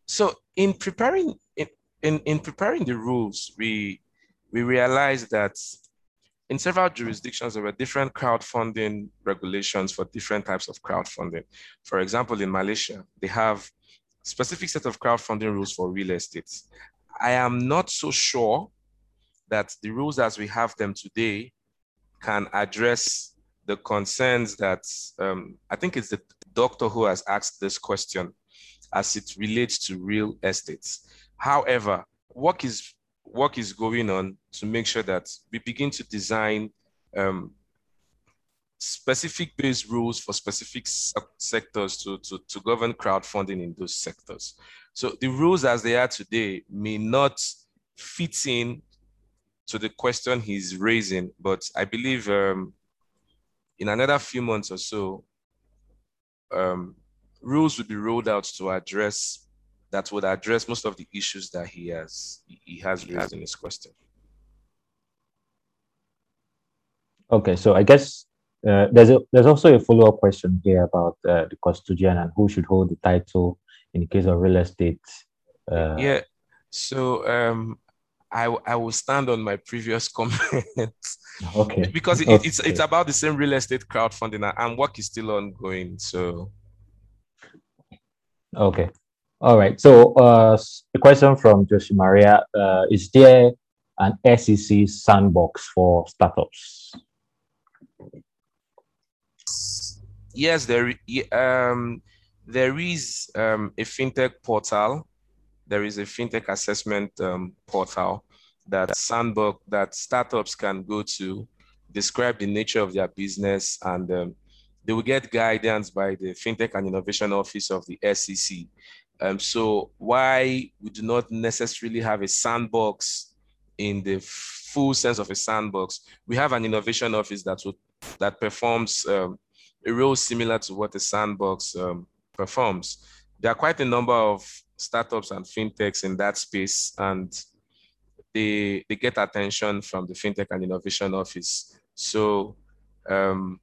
Speaker 5: so in preparing in, in, in preparing the rules, we we realized that in several jurisdictions there were different crowdfunding regulations for different types of crowdfunding. For example, in Malaysia, they have specific set of crowdfunding rules for real estate. I am not so sure that the rules as we have them today can address the concerns that um, I think it's the doctor who has asked this question as it relates to real estates. However, work is work is going on to make sure that we begin to design um, specific based rules for specific sectors to, to, to govern crowdfunding in those sectors. So the rules as they are today may not fit in to the question he's raising, but I believe um, in another few months or so, um, rules would be rolled out to address that would address most of the issues that he has he has raised in his question.
Speaker 8: Okay, so I guess uh, there's a there's also a follow up question here about uh, the custodian and who should hold the title in the case of real estate.
Speaker 5: Uh, yeah, so um, I I will stand on my previous comments.
Speaker 8: Okay.
Speaker 5: because it,
Speaker 8: okay.
Speaker 5: it's it's about the same real estate crowdfunding and work is still ongoing. So.
Speaker 8: Okay. All right. So uh, the question from Joshi Maria, uh, is there an SEC sandbox for startups?
Speaker 5: Yes, there, um, there is um, a fintech portal. There is a fintech assessment um, portal that sandbox that startups can go to, describe the nature of their business, and um, they will get guidance by the fintech and innovation office of the SEC. Um, so why we do not necessarily have a sandbox in the full sense of a sandbox, we have an innovation office that would that performs um, a role similar to what a sandbox um, performs. There are quite a number of startups and fintechs in that space, and they they get attention from the fintech and innovation office. So um,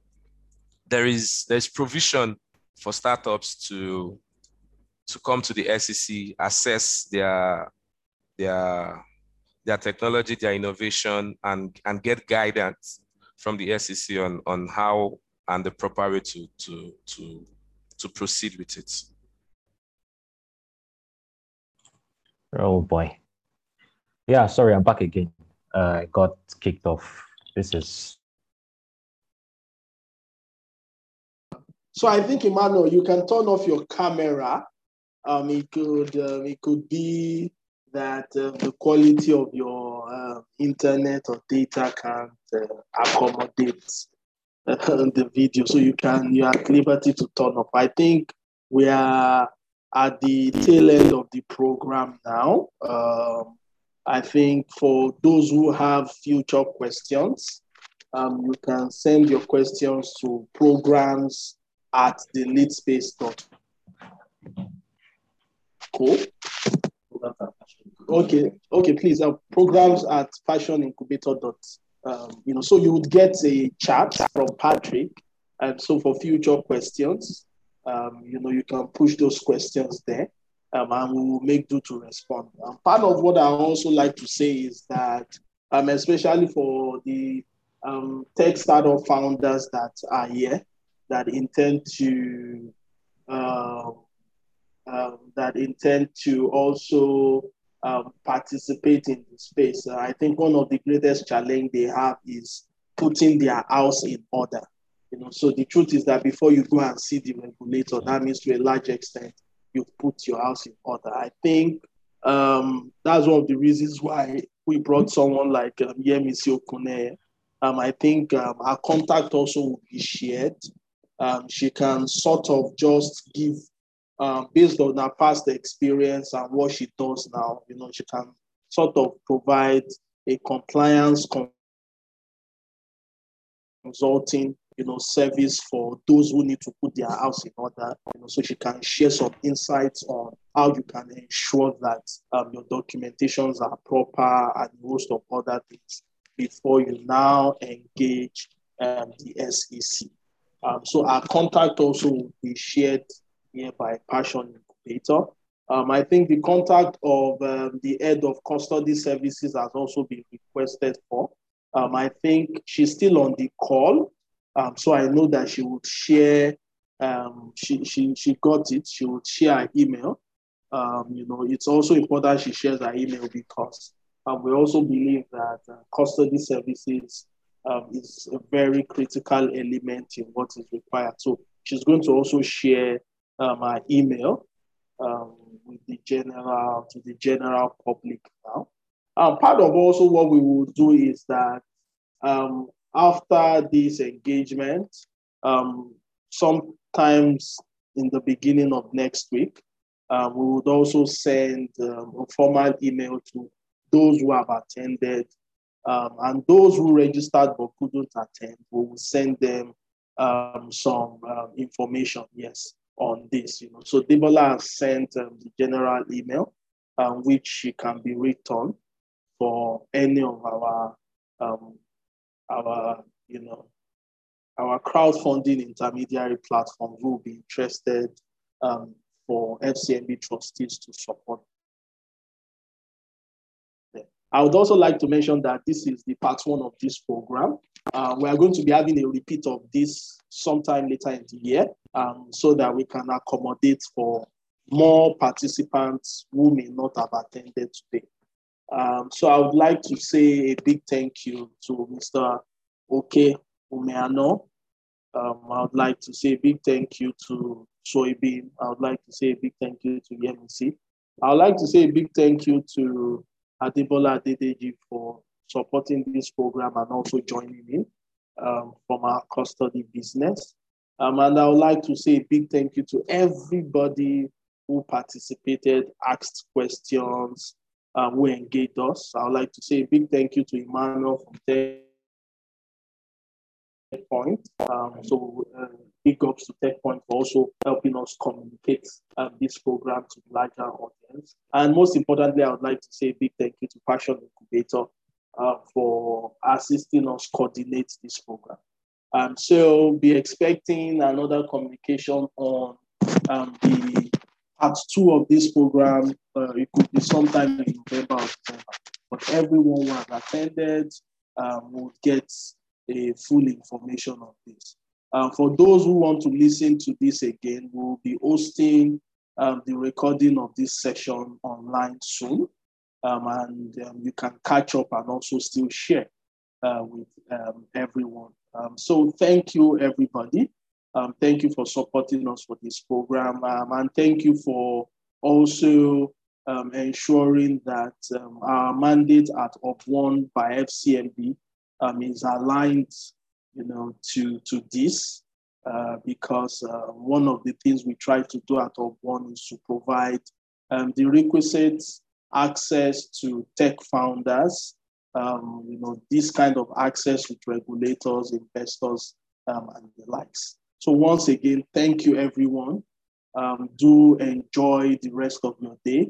Speaker 5: there is there's provision for startups to to come to the SEC, assess their their their technology, their innovation, and and get guidance from the SEC on on how and the proper way to to to to proceed with it.
Speaker 8: Oh boy. Yeah, sorry, I'm back again. Uh, I got kicked off. This is
Speaker 1: So I think Emmanuel, you can turn off your camera. Um, it could um, it could be that uh, the quality of your uh, internet or data can't uh, accommodate the video. So you can you are at liberty to turn off. I think we are at the tail end of the program now. Um, I think for those who have future questions, um, you can send your questions to programs at the leadspace.co. Okay, okay, please. Uh, programs at incubator. Um, you know, so you would get a chat from Patrick. And so for future questions, um, you know, you can push those questions there um, and we will make do to respond. Um, part of what I also like to say is that, um, especially for the um, tech startup founders that are here that intend to uh, that intend to also um, participate in the space. Uh, I think one of the greatest challenge they have is putting their house in order. You know, so the truth is that before you go and see the regulator, that means to a large extent you've put your house in order. I think um, that's one of the reasons why we brought someone like um, Yemisi Okune. Um, I think um, our contact also will be shared. Um, she can sort of just give um, based on her past experience and what she does now, you know, she can sort of provide a compliance consulting, you know, service for those who need to put their house in order. You know, so she can share some insights on how you can ensure that um, your documentations are proper and most of other things before you now engage um, the SEC. Um, so our contact also will be shared here by Passion Incubator. Um, I think the contact of um, the head of custody services has also been requested for. Um, I think she's still on the call, um, so I know that she would share. Um, she she she got it. She would share her email. Um, you know, it's also important she shares her email because we also believe that uh, custody services is a very critical element in what is required. So she's going to also share her email um, with the general to the general public now. Um, part of also what we will do is that um, after this engagement, um, sometimes in the beginning of next week, uh, we would also send um, a formal email to those who have attended um, and those who registered but couldn't attend. We will send them um, some uh, information, yes, on this. You know, so Debola has sent um, the general email, um, which can be returned for any of our um, our you know our crowdfunding intermediary platforms who will be interested um, for FCMB trustees to support. I would also like to mention that this is the part one of this program. Uh, we are going to be having a repeat of this sometime later in the year um, so that we can accommodate for more participants who may not have attended today. Um, so I would like to say a big thank you to Mr. Oke Umeano. Um, I would like to say a big thank you to Soibim. I would like to say a big thank you to Yemisi. I would like to say a big thank you to Adebola Adedeji for supporting this program and also joining in um, from our custody business. Um, and I would like to say a big thank you to everybody who participated, asked questions, um, who engaged us. I would like to say a big thank you to Emmanuel from Tech Point. Um, so uh, big ups to Tech Point for also helping us communicate um, this program to the larger audience. And most importantly, I would like to say a big thank you to Passion Incubator uh, for assisting us coordinate this program. Um, so be expecting another communication on um, the part two of this program. Uh, it could be sometime in November or December. But everyone who has attended um, will get a full information of this. Uh, for those who want to listen to this again, we'll be hosting um, the recording of this session online soon. Um, and um, you can catch up and also still share uh, with um, everyone. So thank you, everybody. Um, thank you for supporting us for this program. and thank you for also ensuring that our mandate at Up1 by FCMB is aligned you know, to, to this. Uh, because uh, one of the things we try to do at Up1 is to provide um, the requisite access to tech founders, um, you know, this kind of access with regulators, investors, um, and the likes. So once again, thank you everyone. Um, do enjoy the rest of your day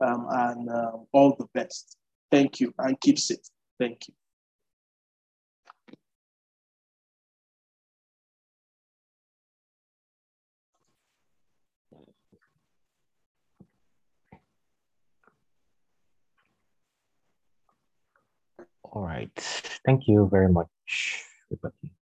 Speaker 1: um, and uh, all the best. Thank you and keep safe. Thank you.
Speaker 8: All right. Thank you very much, everybody.